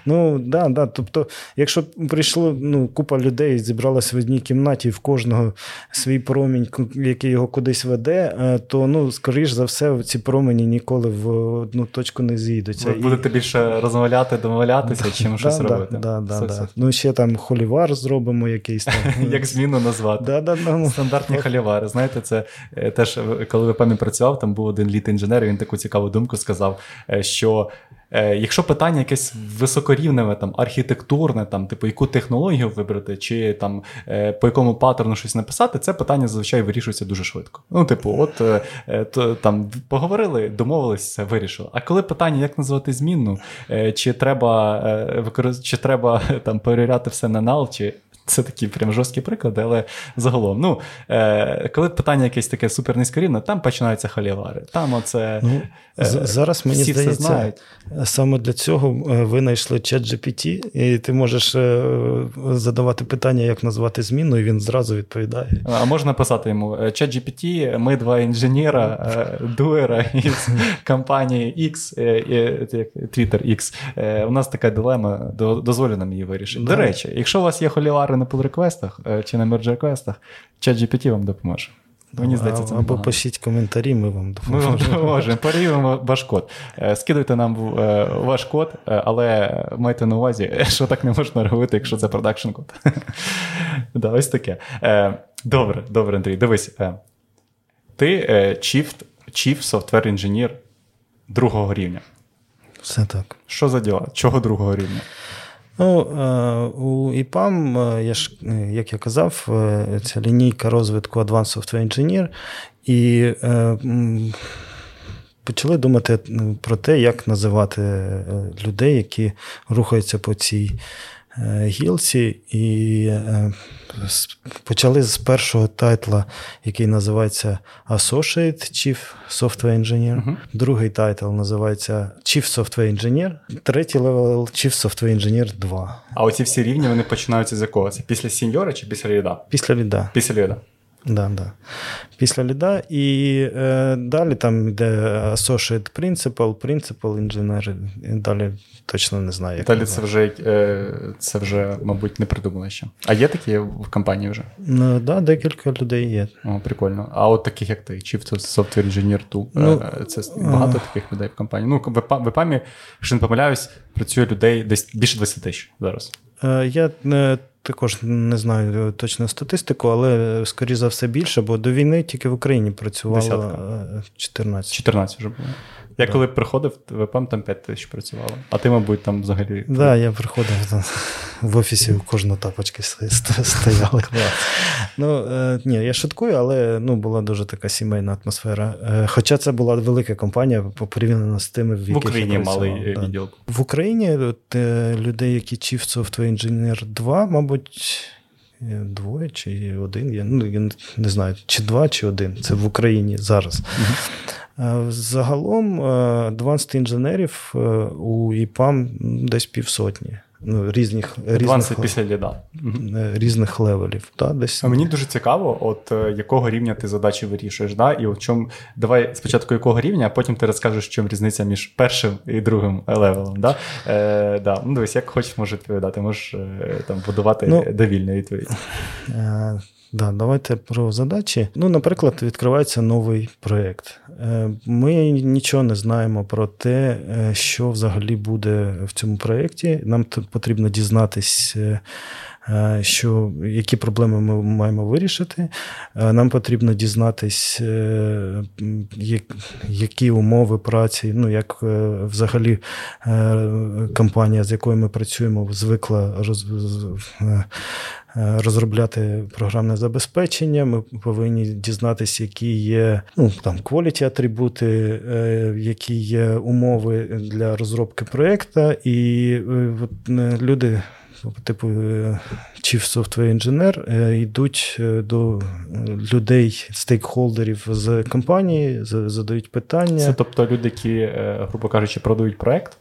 Ну, да, да. Тобто, якщо прийшло ну, купа людей, зібралася в одній кімнаті, і в кожного свій промінь, який його кудись веде, е, то ну, скоріш за все, ці промені ніколи в одну точку не зійдуться. Ви будете більше розмовляти, домовлятися, чим щось робити. Да, да, да, Ну, ще там холівар зробимо якийсь там. Як зміну назвати. Да, да, Стандартні холівари. Знаєте, це е, теж, коли в пам'ять працював, там був один літ інженер, і він таку цікаву думку сказав, е, що Е, якщо питання якесь високорівневе, там архітектурне, там, типу, яку технологію вибрати, чи там е, по якому паттерну щось написати, це питання зазвичай вирішується дуже швидко. Ну, типу, от е, то, там поговорили, домовилися, вирішили. А коли питання, як назвати змінну, чи треба чи треба там перевіряти все на нал, чи це такі прям жорсткі приклади, але загалом. Ну, е, Коли питання якесь таке супернизькорівне, там починаються халівари. Там оце ну, е, зараз мені здається, саме для цього е, ви знайшли чат GPT, і ти можеш е, задавати питання, як назвати зміну, і він зразу відповідає. А можна писати йому: чат GPT, ми два інженера, дуера із компанії X, Twitter X. У нас така дилема, дозволю нам її вирішити. До речі, якщо у вас є холівари на pull реквестах чи на merge реквестах, чат GPT вам допоможе. Мені здається, це Або пишіть коментарі, ми вам допоможемо. Ми вам допоможемо. Перевіримо ваш код. Е, скидуйте нам е, ваш код, е, але майте на увазі, що так не можна робити, якщо це продакшн код. да, Ось таке. Добре, добре, Андрій. Дивись. Ти Chief, Chief Software Engineer другого рівня. Все так. Що за діла? Чого другого рівня? Ну, е, У ІПАМ, е, я ж, е, як я казав, ця лінійка розвитку Advanced Software Engineer, і почали думати про те, як називати людей, які рухаються по цій гілці, і е, почали з першого тайтла, який називається Associate Chief Software Engineer. Uh-huh. Другий тайтл називається Chief Software Engineer, третій левел Chief Software Engineer 2. А оці всі рівні вони починаються з якого? Це після сіньора чи після ліда? Після ліда. Після ліда. Да, да. Після ліда. І е, далі там йде Associate Principal, Principal Engineer, і далі точно не знаю. як Далі це вже, е, це вже, мабуть, не придумали ще. А є такі в компанії вже? Ну, да, декілька людей є. О, Прикольно. А от таких, як ти, Chief Software Engineer 2, ну, е, це багато а... таких людей в компанії. Ну, в ЕПАМі, якщо не помиляюсь, працює людей десь більше 20 тисяч зараз. Е, я не також не знаю точно статистику, але скоріше за все більше, бо до війни тільки в Україні працювало 14. 14 вже було. Я коли приходив, ВПМ там 5 тисяч працювало. А ти, мабуть, там взагалі. Так, да, я приходив там, в офісі у кожного тапочки стояли. ну, е, Ні, я шуткую, але ну, була дуже така сімейна атмосфера. Е, хоча це була велика компанія порівняно з тими, в яких В Україні малий да. відділ. В Україні от, е, людей, які Chief Software Engineer 2, мабуть. Двоє чи один, я ну, я не знаю, чи два, чи один. Це в Україні зараз. Uh-huh. Загалом advanced інженерів у EPAM десь півсотні ну, різних різних, після ліда. Е, різних левелів. Та, десь. А мені дуже цікаво, от е, якого рівня ти задачі вирішуєш. Да? І в чому давай спочатку якого рівня, а потім ти розкажеш, в чому різниця між першим і другим левелом. Да? Е, да. Ну, дивись, як хочеш, можеш відповідати, можеш е, там будувати ну, довільну відповідь. Да, Давайте про задачі. Ну, наприклад, відкривається новий проєкт. Е, ми нічого не знаємо про те, е, що взагалі буде в цьому проєкті. Нам потрібно дізнатись, е, що, які проблеми ми маємо вирішити. Нам потрібно дізнатись, які умови праці, ну як взагалі компанія, з якою ми працюємо, звикла роз Е, розробляти програмне забезпечення. Ми повинні дізнатися, які є ну, там quality атрибути, е, які є умови для розробки проєкту. І е, от, люди. Типу Chief Software Engineer йдуть до людей, стейкхолдерів з компанії, задають питання. Це тобто люди, які, грубо кажучи, продають проект.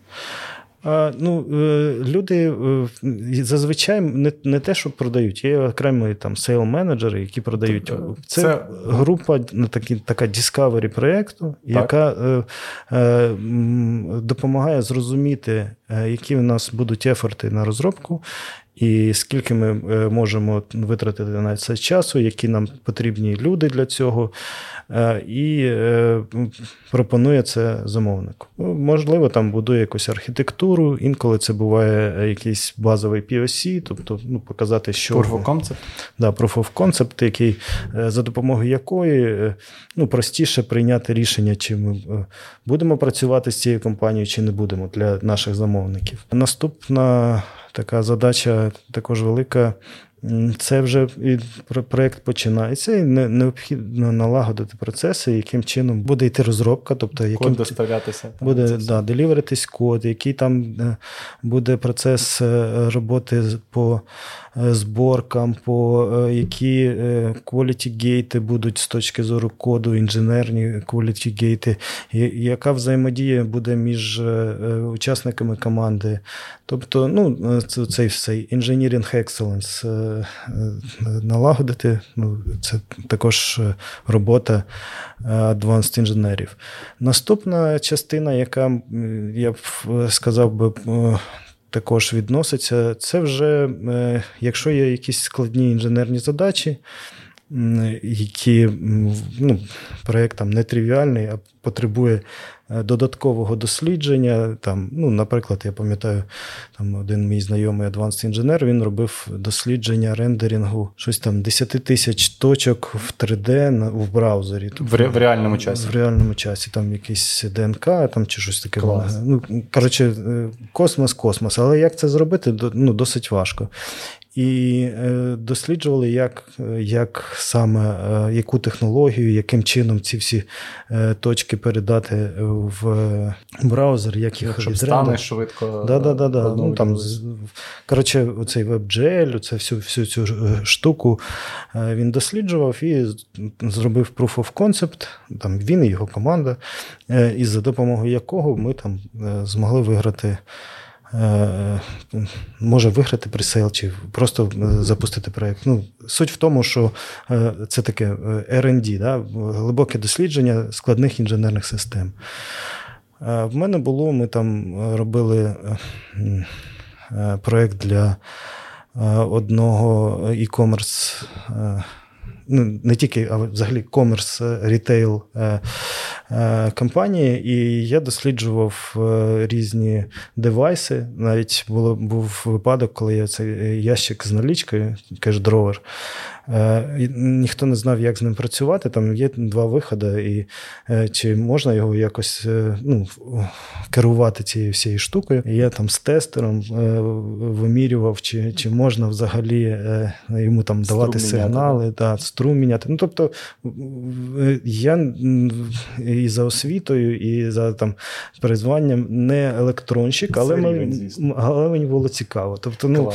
Ну, е, Люди е, зазвичай не не те, що продають, є окремі там сейл-менеджери, які продають. Тобто, це, це група такі, така discovery проєкту, яка е, е, допомагає зрозуміти, які в нас будуть ефорти на розробку, і скільки ми можемо витратити на це часу, які нам потрібні люди для цього. Е, і е, пропонує це замовнику. Ну, можливо, там будує якусь архітектуру, інколи це буває якийсь базовий POC, тобто ну, показати, що. Proof of concept. Да, proof of concept, який, е, за допомогою якої ну, простіше прийняти рішення, чи ми будемо працювати з цією компанією, чи не будемо для наших замовників. Наступна така задача також велика це вже і проєкт починається, і необхідно налагодити процеси, яким чином буде йти розробка, тобто яким код доставлятися. Буде да, деліверитись код, який там е, буде процес е, роботи по зборкам, по е, які quality гейти будуть з точки зору коду, інженерні quality гейти, яка взаємодія буде між е, учасниками команди. Тобто, ну, цей цей engineering excellence налагодити, ну, це також робота advanced інженерів. Наступна частина, яка я б сказав би також відноситься. Це вже, е, якщо є якісь складні інженерні задачі, які ну, проєкт там нетривіальний, а потребує додаткового дослідження. Там, ну, Наприклад, я пам'ятаю, там один мій знайомий адванс інженер він робив дослідження рендерінгу щось там 10 тисяч точок в 3D в браузері. В, ре- в реальному часі. В реальному часі, там якийсь ДНК там, чи щось таке. Клас. Ну, Коротше, е, космос, космос. Але як це зробити, ну, досить важко. І е, досліджували, як як саме яку технологію, яким чином ці всі точки передати в браузер, як їх Щоб стане швидко. Да, да, да, да. Ну, там, Коротше, оцей WebGL, це всю всю цю е, штуку е, він досліджував і зробив proof of concept, там він і його команда, е, і за допомогою якого ми там змогли виграти. Може виграти presale чи просто запустити проєкт. Ну, Суть в тому, що це таке R&D, да? глибоке дослідження складних інженерних систем. В мене було, ми там робили проєкт для одного e-commerce ну, не тільки, а взагалі commerce retail е, компанії, і я досліджував е, різні девайси. Навіть було, був випадок, коли я цей ящик з налічкою, cash drawer, ніхто не знав, як з ним працювати. Там є два виходи, і е, чи можна його якось е, ну, керувати цією всією штукою. І я там з тестером е, вимірював, чи чи можна взагалі е, йому там давати струм сигнали, міняти. Да, струм міняти. Ну, тобто я і за освітою, і за там призванням не електронщик, але мені, але мені було цікаво. Тобто, ну,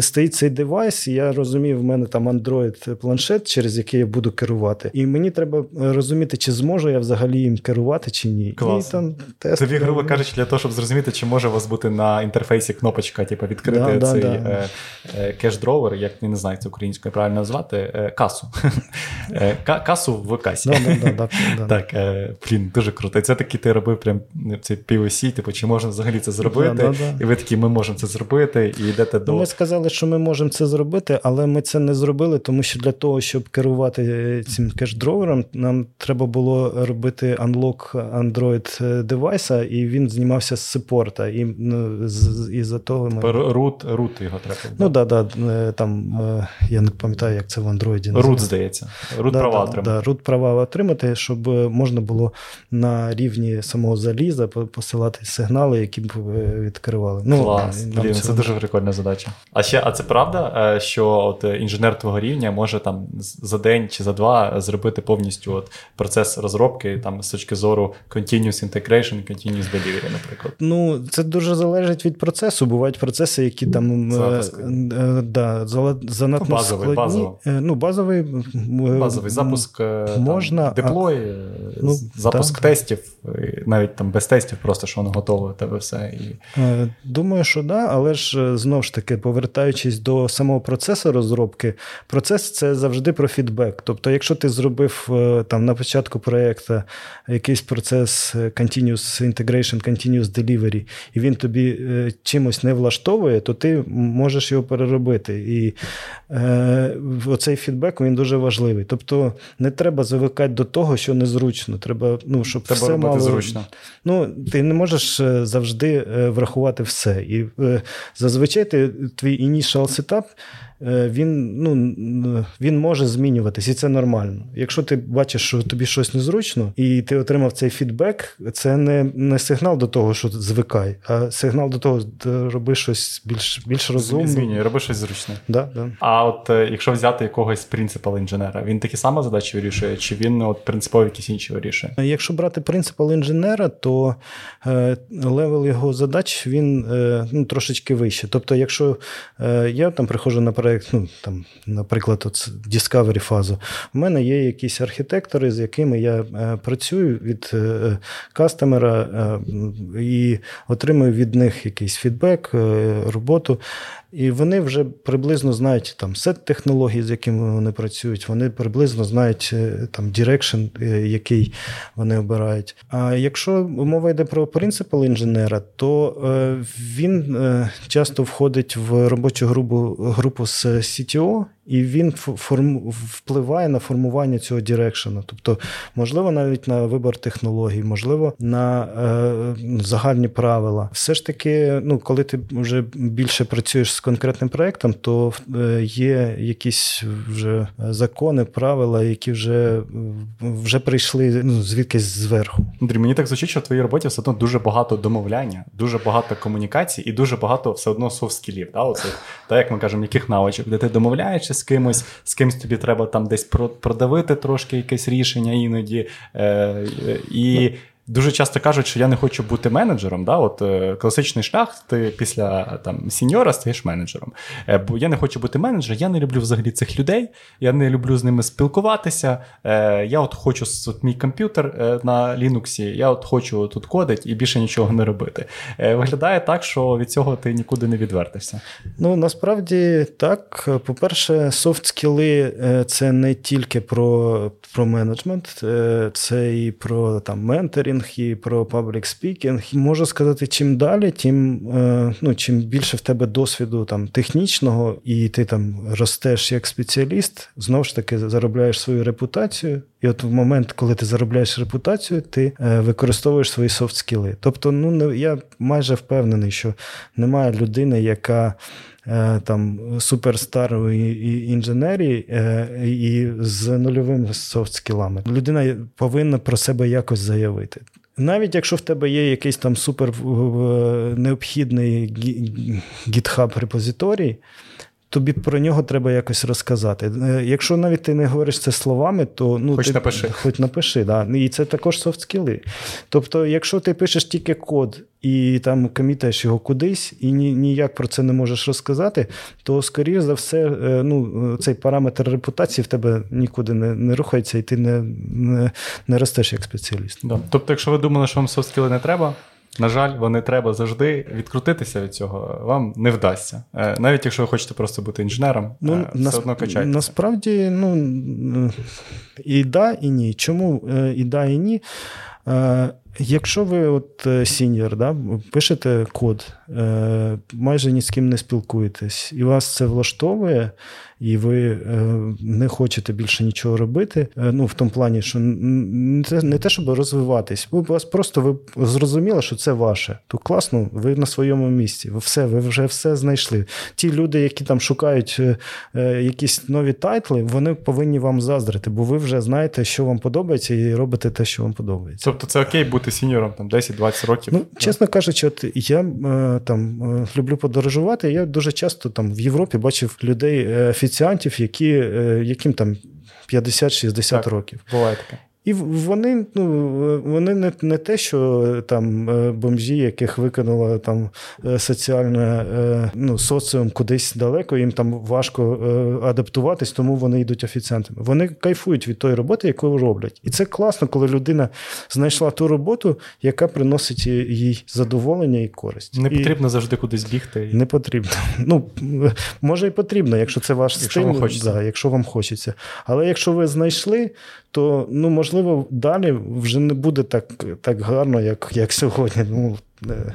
стоїть цей девайс, і я розумів, в мене там Android-планшет, через який я буду керувати. І мені треба розуміти, чи зможу я взагалі їм керувати, чи ні. Клас. І там тест. Тобі, грубо кажучи, для того, щоб зрозуміти, чи може у вас бути на інтерфейсі кнопочка, типу, відкрити да, цей да. Е, е, cash drawer, як я не знаю, це українською правильно назвати, е, касу. Е, касу в касі. Так, е, блін, дуже круто. І це таки ти робив прям цей POC, типу, чи можна взагалі це зробити? І ви такі, ми можемо це зробити, і йдете до. Ми сказали, що ми можемо це зробити, але ми це не зробили, тому що для того, щоб керувати цим cash drawer ом, нам треба було робити unlock Android девайса, і він знімався з саппорта. І ну, з, і за того ми... Рут, рут його треба. Ну так, да, да, там я не пам'ятаю, як це в Android. Рут, здається. Рут да, права отримати. Да, рут права отримати, щоб можна було на рівні самого заліза посилати сигнали, які б відкривали. Ну, Клас, Блін, це дуже прикольна задача. А ще, а це правда, е, що от інженер твого рівня може там за день чи за два зробити повністю от процес розробки там з точки зору continuous integration, continuous delivery, наприклад? Ну, це дуже залежить від процесу. Бувають процеси, які там е, е, да, занадто ну, базовий, складні. Базовий. Ну, базовий базовий запуск можна, деплой, а... ну, запуск так. тестів, навіть там без тестів, просто що воно готове, тебе все. І... Думаю, що да, але ж знову ж таки, повертаючись до самого процесу розробки, процес це завжди про фідбек. Тобто, якщо ти зробив там на початку проєкту якийсь процес continuous integration, continuous delivery, і він тобі чимось не влаштовує, то ти можеш його переробити. І е, оцей фідбек він дуже важливий. Тобто не треба звикати до того, що незручно. Треба, ну, щоб треба все робити мало... зручно. Ну, Ти не можеш е, завжди е, врахувати все. І е, зазвичай ти твій initial setup Е, він ну, він може змінюватись, і це нормально. Якщо ти бачиш, що тобі щось незручно, і ти отримав цей фідбек, це не не сигнал до того, що звикай, а сигнал до того, що роби щось більш більш розумне. Змінює, роби щось зручне. Да, да. А от е, якщо взяти якогось принципал інженера, він такі самі задачі вирішує, чи він от принципово якісь інші вирішує? Якщо брати принципал інженера, то е, level його задач він е, ну, трошечки вище. Тобто, якщо е, я там приходжу на проект, ну там, наприклад, от Discovery фазу. У мене є якісь архітектори, з якими я е, працюю від е, кастомера е, і отримую від них якийсь фідбек, роботу. І вони вже приблизно знають там сет технологій, з якими вони працюють, вони приблизно знають там дирекшн, який вони обирають. А якщо мова йде про принципал інженера, то він часто входить в робочу групу групу з CTO, і він форм, впливає на формування цього дирекшену. Тобто, можливо, навіть на вибор технологій, можливо, на е, загальні правила. Все ж таки, ну, коли ти вже більше працюєш з конкретним проектом, то е, є якісь вже закони, правила, які вже вже прийшли ну, звідкись зверху. Андрій, мені так звучить, що в твоїй роботі все одно дуже багато домовляння, дуже багато комунікацій і дуже багато все одно софт-скілів. Да? Оце, так, як ми кажемо, яких навичок, де ти домовляєшся з кимось, з кимось тобі треба там десь продавити трошки якесь рішення іноді. Е, І Дуже часто кажуть, що я не хочу бути менеджером. Да? От е, Класичний шлях, ти після там, сіньора стаєш менеджером. Е, бо я не хочу бути менеджером, я не люблю взагалі цих людей, я не люблю з ними спілкуватися. Е, Я от хочу от мій комп'ютер е, на Linux, я от хочу тут кодити і більше нічого не робити. Е, Виглядає так, що від цього ти нікуди не відвертишся. Ну насправді так. По-перше, soft skill и це не тільки про про менеджмент, це і про там mentoring speaking, і про public speaking. Можу сказати, чим далі, тим е, ну, чим більше в тебе досвіду там технічного, і ти там ростеш як спеціаліст, знову ж таки заробляєш свою репутацію. І от в момент, коли ти заробляєш репутацію, ти е, використовуєш свої soft skill и. Тобто, ну я майже впевнений, що немає людини, яка там суперстарої інженерії і з нульовими софт-скілами. Людина повинна про себе якось заявити. Навіть якщо в тебе є якийсь там супер необхідний GitHub репозиторій, тобі про нього треба якось розказати. Е, якщо навіть ти не говориш це словами, то ну хоч ти, напиши. Хоч напиши, да. І це також софт-скіли. Тобто, якщо ти пишеш тільки код і там комітаєш його кудись, і ніяк про це не можеш розказати, то скоріш за все, е, ну, цей параметр репутації в тебе нікуди не не рухається, і ти не не, не ростеш як спеціаліст. Да. Тобто, якщо ви думали, що вам софт-скіли не треба. На жаль, вони треба завжди відкрутитися від цього. Вам не вдасться. Е, навіть якщо ви хочете просто бути інженером, ну, е, все нас, одно качайте. Насправді, ну і да, і ні. Чому е, і да, і ні? Якщо ви от сіньор, да, пишете код, майже ні з ким не спілкуєтесь, і вас це влаштовує, і ви е, не хочете більше нічого робити. Е, ну в тому плані, що не те, щоб розвиватись, у вас просто ви зрозуміли, що це ваше. То класно, ви на своєму місці. Ви все, ви вже все знайшли. Ті люди, які там шукають е, якісь нові тайтли, вони повинні вам заздрити, бо ви вже знаєте, що вам подобається, і робите те, що вам подобається. Тобто це окей бути сеньором там 10-20 років. Ну, чесно кажучи, от я там люблю подорожувати. Я дуже часто там в Європі бачив людей офіціантів, які, е, яким там 50-60 років. Буває таке. І вони ну, вони не не те, що там е, бомжі, яких викинуло там е, соціальне ну, соціум кудись далеко, їм там важко адаптуватись, тому вони йдуть офіціантами. Вони кайфують від тої роботи, яку роблять. І це класно, коли людина знайшла ту роботу, яка приносить їй задоволення і користь. Не потрібно і... завжди кудись бігти. Не потрібно. Ну, Може і потрібно, якщо це ваш якщо стиль, вам хочеться. Да, якщо вам хочеться. Але якщо ви знайшли, то ну можливо далі вже не буде так так гарно, як як сьогодні. Ну,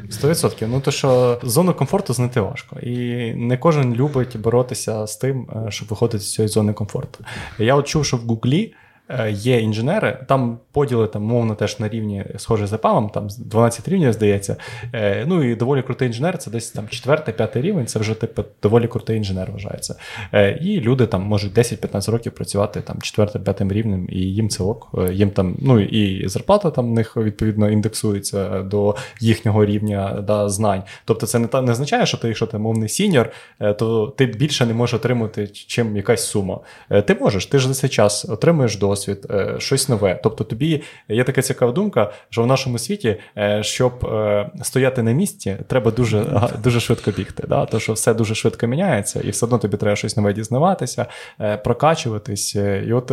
Сто відсотків. Ну то що зону комфорту знайти важко, і не кожен любить боротися з тим, е, щоб виходити з цієї зони комфорту. Я от чув, що в Гуглі Е, є інженери, там поділи там, умовно теж на рівні схоже з ЕПАМом, там 12 рівнів, здається. Е, ну і доволі крутий інженер, це десь там 4-5 рівень, це вже типу доволі крутий інженер вважається. Е, і люди там можуть 10-15 років працювати там 4-5 рівнем, і їм це ок. Їм там, ну і зарплата там в них відповідно індексується до їхнього рівня да, знань. Тобто, це не та не означає, що ти, якщо ти умовний сіньор, то ти більше не можеш отримати, чим якась сума. Ти можеш, ти ж за цей час отримуєш досвід досвід, е, щось нове. Тобто, тобі є така цікава думка, що в нашому світі, е, щоб е, стояти на місці, треба дуже дуже швидко бігти. Да? То що все дуже швидко міняється, і все одно тобі треба щось нове дізнаватися, прокачуватись. І от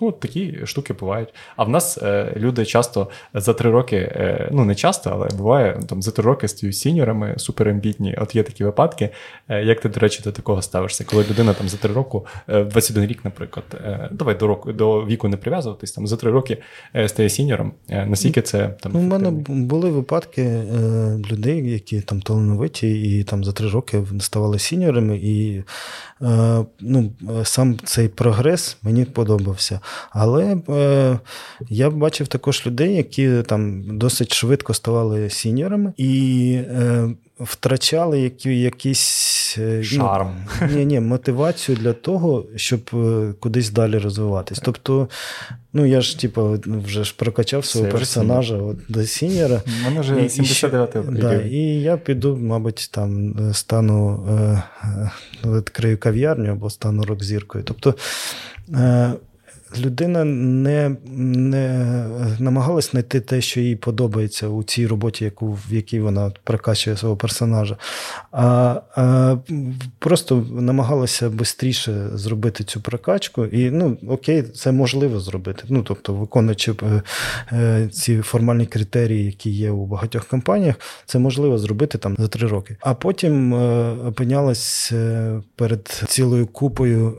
Ну, такі штуки бувають. А в нас е, люди часто за три роки, е, ну не часто, але буває там за три роки стають сіньорами, суперамбітні. От є такі випадки. Е, як ти, до речі, до такого ставишся? Коли людина там за три роки, 21 рік, наприклад, давай до року до віку не прив'язуватись, там за три роки стає сіньором. Наскільки це там? Ну, У мене були випадки людей, які там талановиті, і там за три роки ставали сіньорами, і ну, сам цей прогрес мені подобався. Але е, я бачив також людей, які там досить швидко ставали сіньорами і е, втрачали які, якісь е, ну, шарм. Ну, ні, ні, мотивацію для того, щоб е, кудись далі розвиватись. Тобто, ну я ж типу, вже ж прокачав свого Це персонажа от, до сіньора. Мене вже 79 да, І я піду, мабуть, там стану е, відкрию кав'ярню або стану рок-зіркою. Тобто людина не не намагалась знайти те, що їй подобається у цій роботі, яку, в якій вона прокачує свого персонажа, а а просто намагалася швидше зробити цю прокачку. І ну, окей, це можливо зробити. Ну, тобто, виконуючи е, е, ці формальні критерії, які є у багатьох компаніях, це можливо зробити там за три роки. А потім е, опинялась перед цілою купою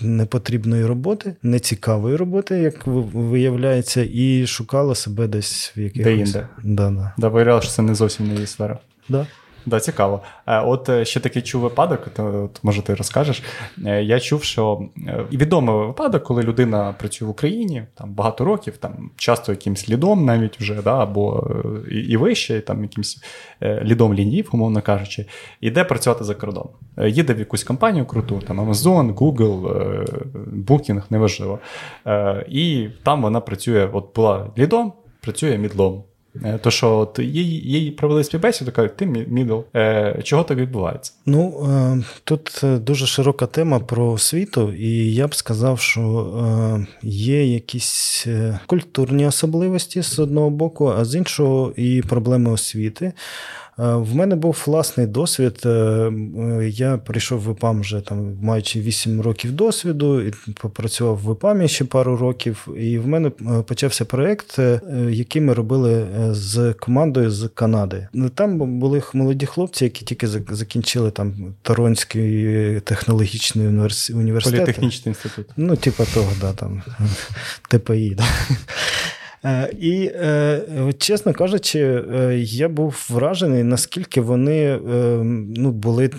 непотрібної роботи. не цікавої роботи, як виявляється, і шукала себе десь в якихось... Де інде. Да, да. Да, виявляла, що це не зовсім не її сфера. Да. Да, цікаво. От ще такий чув випадок, то, може ти розкажеш. Я чув, що відомий випадок, коли людина працює в Україні там багато років, там часто якимсь лідом навіть вже, да, або і, і вище, там якимсь лідом лінів, умовно кажучи, іде працювати за кордон. Їде в якусь компанію круту, там Amazon, Google, Booking, неважливо. І там вона працює, от була лідом, працює мідлом. Е, то що от їй їй провели співбесіду, кажуть, ти мідл. Е, чого так відбувається? Ну е, тут дуже широка тема про освіту, і я б сказав, що є якісь культурні особливості з одного боку, а з іншого і проблеми освіти. Е, в мене був власний досвід. Е, е, я прийшов в ВИПАМ вже там, маючи 8 років досвіду, і попрацював в ВИПАМі ще пару років. І в мене почався проєкт, який ми робили з командою з Канади. Там були молоді хлопці, які тільки закінчили там Торонський технологічний університет. Політехнічний інститут. Ну, типа того, да, там ТПІ. Да. Е, і, е, чесно кажучи, е, я був вражений, наскільки вони ну, були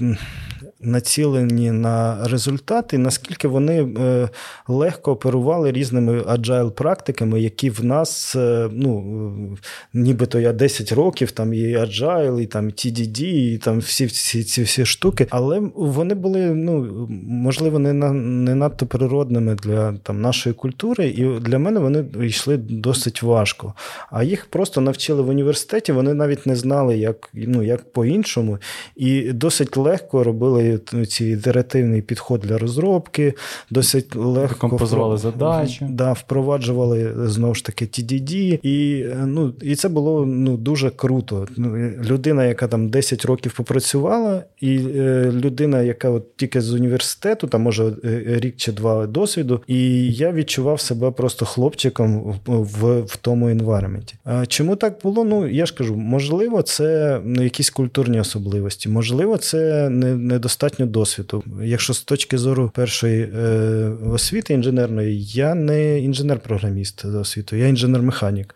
націлені на результати, наскільки вони е, легко оперували різними agile практиками, які в нас, е, ну, нібито я 10 років, там і agile, і там TDD, і там всі всі ці всі штуки, але вони були, ну, можливо, не на, не надто природними для там, нашої культури, і для мене вони йшли досить важко. А їх просто навчили в університеті, вони навіть не знали, як ну, як по-іншому, і досить легко робили ці ітеративний підход для розробки, досить легко композували задачі. Да, впроваджували знову ж таки TDD. І ну, і це було ну, дуже круто. Ну, людина, яка там 10 років попрацювала, і е, людина, яка от тільки з університету, там може е, рік чи два досвіду, і я відчував себе просто хлопчиком в, в, тому інвайроменті. А чому так було? Ну я ж кажу, можливо, це ну, якісь культурні особливості, можливо, це недостатньо досвіду. Якщо з точки зору першої е, освіти інженерної, я не інженер-програміст за освіту, я інженер-механік.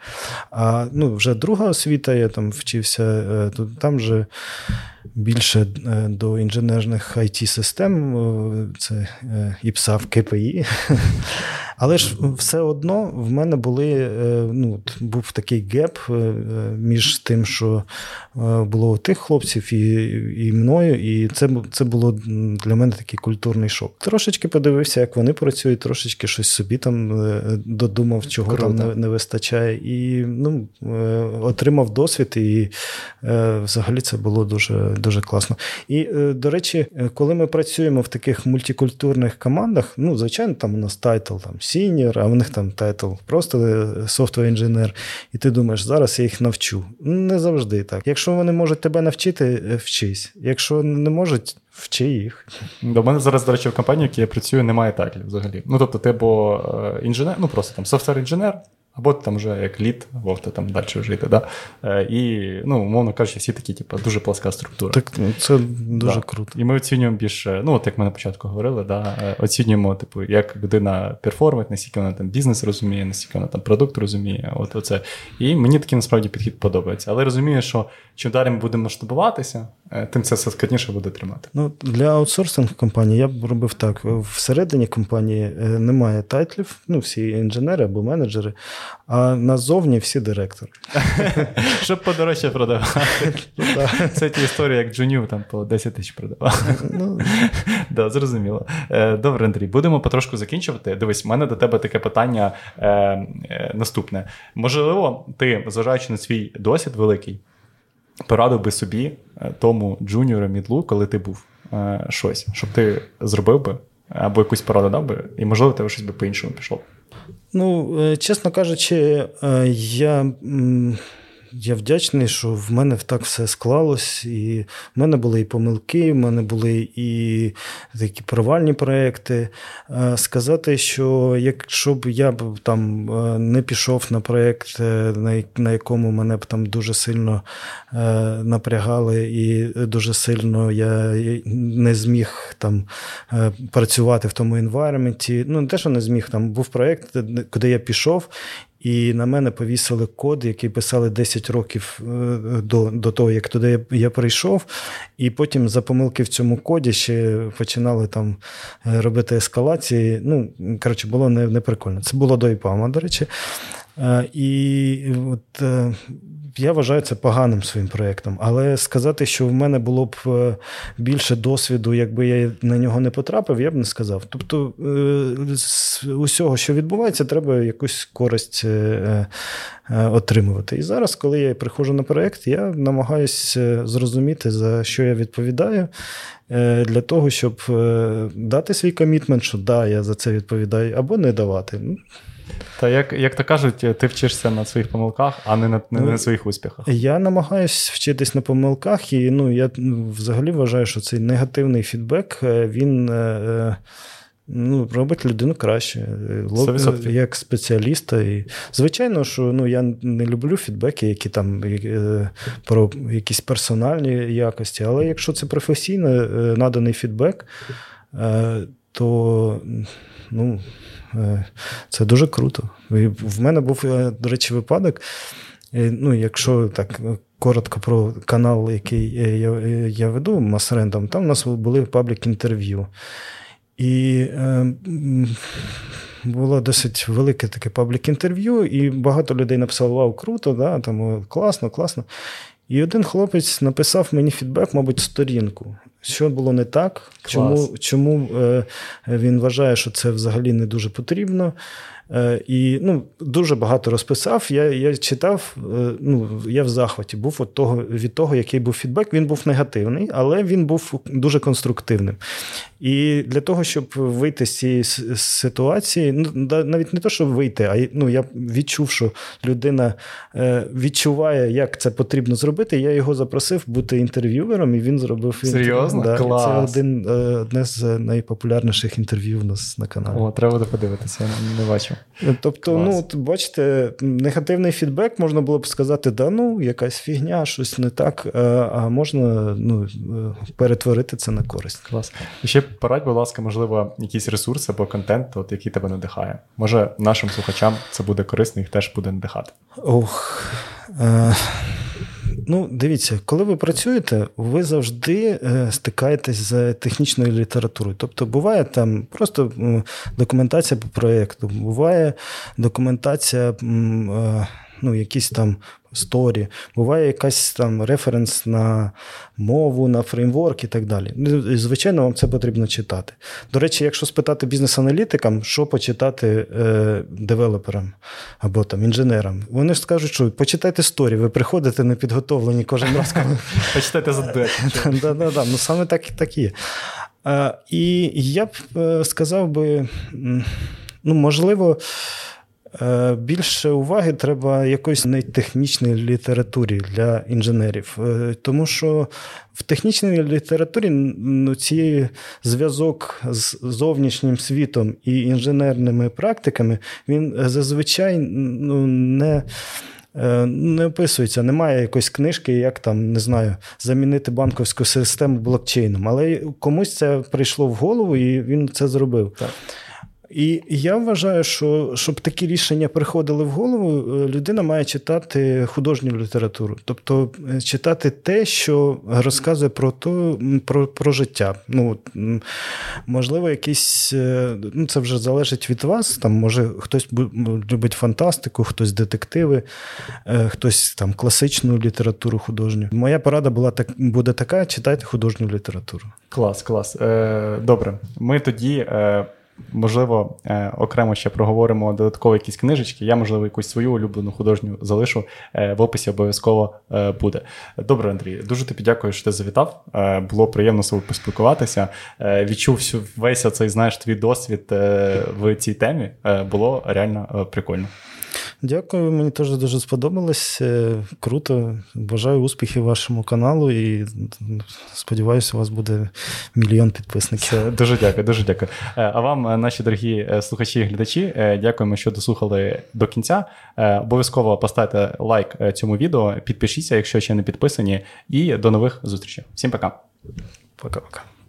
А ну, вже друга освіта, я там вчився, е, то там вже більше е, до інженерних IT систем це ІПСА в КПІ. Але ж все одно в мене були, е, ну, був такий gap е, між тим, що було у тих хлопців і і мною, і це це було для мене такий культурний шок. Трошечки подивився, як вони працюють, трошечки щось собі там додумав, чого Круто. там не, не вистачає. І ну, отримав досвід, і взагалі це було дуже дуже класно. І, е, до речі, е, коли ми працюємо в таких мультикультурних командах, ну, звичайно, там у нас title там сіньор, а в них там title просто software engineer. І ти думаєш, зараз я їх навчу. Не завжди так. Якщо вони можуть тебе навчити, е, вчись. Якщо не можуть, вчи їх. До мене зараз, до речі, в компанії, в якій я працюю, немає title ів взагалі. Ну, тобто, ти або інженер, ну просто там software engineer. Або ти там вже як lead, або ти там далі жити. Да? Е, і, ну, умовно кажучи, всі такі, типу, дуже пласка структура. Так, ну, Це дуже да. круто. І ми оцінюємо більше, ну, от як ми на початку говорили, да, е, оцінюємо, типу, як людина перформить, наскільки вона там бізнес розуміє, наскільки вона там продукт розуміє. От оце. І мені такий насправді підхід подобається. Але розумію, що чим далі ми будемо масштабуватися, тим це все складніше буде тримати. Ну, Для аутсорсинг компанії я б робив так: всередині компанії немає тайтлів, ну, всі інженери або менеджери а назовні всі директори. Щоб подорожче продавати. Ну, Це ті історії, як Джуню там по 10 тисяч продавав. Ну. Да, Зрозуміло. Е, добре, Андрій, будемо потрошку закінчувати. Дивись, в мене до тебе таке питання е, е, наступне. Можливо, ти, зважаючи на свій досвід великий, порадив би собі тому джуніору мідлу, коли ти був щось, щоб ти зробив би або якусь пораду дав би, і можливо, тебе щось би по-іншому пішло. Ну, е, чесно кажучи, е, я я вдячний, що в мене так все склалось. І в мене були і помилки, в мене були і такі провальні проекти. Е, сказати, що якщо б я б там не пішов на проєкт, на якому мене б там дуже сильно напрягали, і дуже сильно я не зміг там працювати в тому інвайроменті. Ну, не те, що не зміг, там був проєкт, куди я пішов. І на мене повісили код, який писали 10 років е, до до того, як туди я прийшов. І потім за помилки в цьому коді ще починали там е, робити ескалації. Ну, коротше, було не, не. Це було до ІПАМа, до речі. І от я вважаю це поганим своїм проєктом. Але сказати, що в мене було б е, більше досвіду, якби я на нього не потрапив, я б не сказав. Тобто е, з усього, що відбувається, треба якусь користь е, отримувати. І зараз, коли я приходжу на проєкт, я намагаюся зрозуміти, за що я відповідаю. Для того, щоб дати свій комітмент, що да, я за це відповідаю, або не давати. Ну, та як як то кажуть, ти вчишся на своїх помилках, а не на не на своїх успіхах. Я намагаюся вчитись на помилках, і ну я ну, взагалі вважаю, що цей негативний фідбек е, він е, е, ну, робить людину краще, як спеціаліста. І, Звичайно, що ну, я не люблю фідбеки, які там про якісь персональні якості, але якщо це професійно наданий фідбек, то ну. Е, це дуже круто. І В мене був, е, до речі, випадок. Е, ну, Якщо так коротко про канал, який я я веду Масрендом, там у нас були public інтерв'ю. І е, було досить велике таке public інтерв'ю, і багато людей написало: Вау, круто, да, там класно, класно. І один хлопець написав мені фідбек, мабуть, сторінку. Що було не так, чому чому е, він вважає, що це взагалі не дуже потрібно. Е, і ну, дуже багато розписав. Я я читав, е, ну, я в захваті був от того, від того, який був фідбек. Він був негативний, але він був дуже конструктивним. І для того, щоб вийти з цієї ситуації, ну навіть не то, щоб вийти, а ну, я відчув, що людина е, відчуває, як це потрібно зробити. Я його запросив бути інтерв'юером, і він зробив Серйозно? Да. Клас. Це один одне з найпопулярніших інтерв'ю у нас на каналі. О, треба буде подивитися, я не бачив. Тобто, ну, Клас. ну, от, бачите, негативний фідбек можна було б сказати, да ну, якась фігня, щось не так, е, а можна ну, е, перетворити це на користь. Клас. І ще порадь, будь ласка, можливо, якісь ресурси або контент, от, який тебе надихає. Може, нашим слухачам це буде корисно, їх теж буде надихати. Ох. Е... Ну, дивіться, коли ви працюєте, ви завжди е, стикаєтесь з технічною літературою. Тобто, буває там просто документація по проєкту, буває документація, е, ну, якісь там сторі, буває якась там референс на мову, на фреймворк і так далі. Ну, звичайно, вам це потрібно читати. До речі, якщо спитати бізнес-аналітикам, що почитати е, девелоперам або там інженерам, вони ж скажуть, що почитайте сторі, ви приходите непідготовлені кожен раз. Почитайте за Ну саме так і є. І я б е, сказав би, ну, можливо. Е, більше уваги треба якоїсь нетехнічній літературі для інженерів, е, тому що в технічній літературі ну, цей зв'язок з зовнішнім світом і інженерними практиками він зазвичай ну, не. Е, не описується, немає якоїсь книжки, як там, не знаю, замінити банковську систему блокчейном. Але комусь це прийшло в голову, і він це зробив. Так. І я вважаю, що щоб такі рішення приходили в голову, е, людина має читати художню літературу, тобто е, читати те, що розказує про то, про, про життя. Ну, Можливо, якісь, е, ну це вже залежить від вас. Там, Може, хтось любить фантастику, хтось детективи, хтось там класичну літературу художню. Моя порада була так, буде така: читайте художню літературу. Клас, клас. Е, Добре. Ми тоді. Е... Можливо, е, окремо ще проговоримо додатково якісь книжечки. Я, можливо, якусь свою улюблену художню залишу. Е, в описі обов'язково е, буде. Добре, Андрій, дуже тобі дякую, що ти завітав. Було приємно з собою поспілкуватися. Відчув весь цей знаєш твій досвід в цій темі. Було реально прикольно. Дякую, мені теж дуже сподобалось. Круто. Бажаю успіхів вашому каналу і сподіваюся, у вас буде мільйон підписників. Дуже дякую, дуже дякую. А вам, наші дорогі е, слухачі і глядачі, е, дякуємо, що дослухали до кінця. Е, обов'язково поставте лайк цьому відео, підпишіться, якщо ще не підписані, і до нових зустрічей. Всім пока. Пока-пока.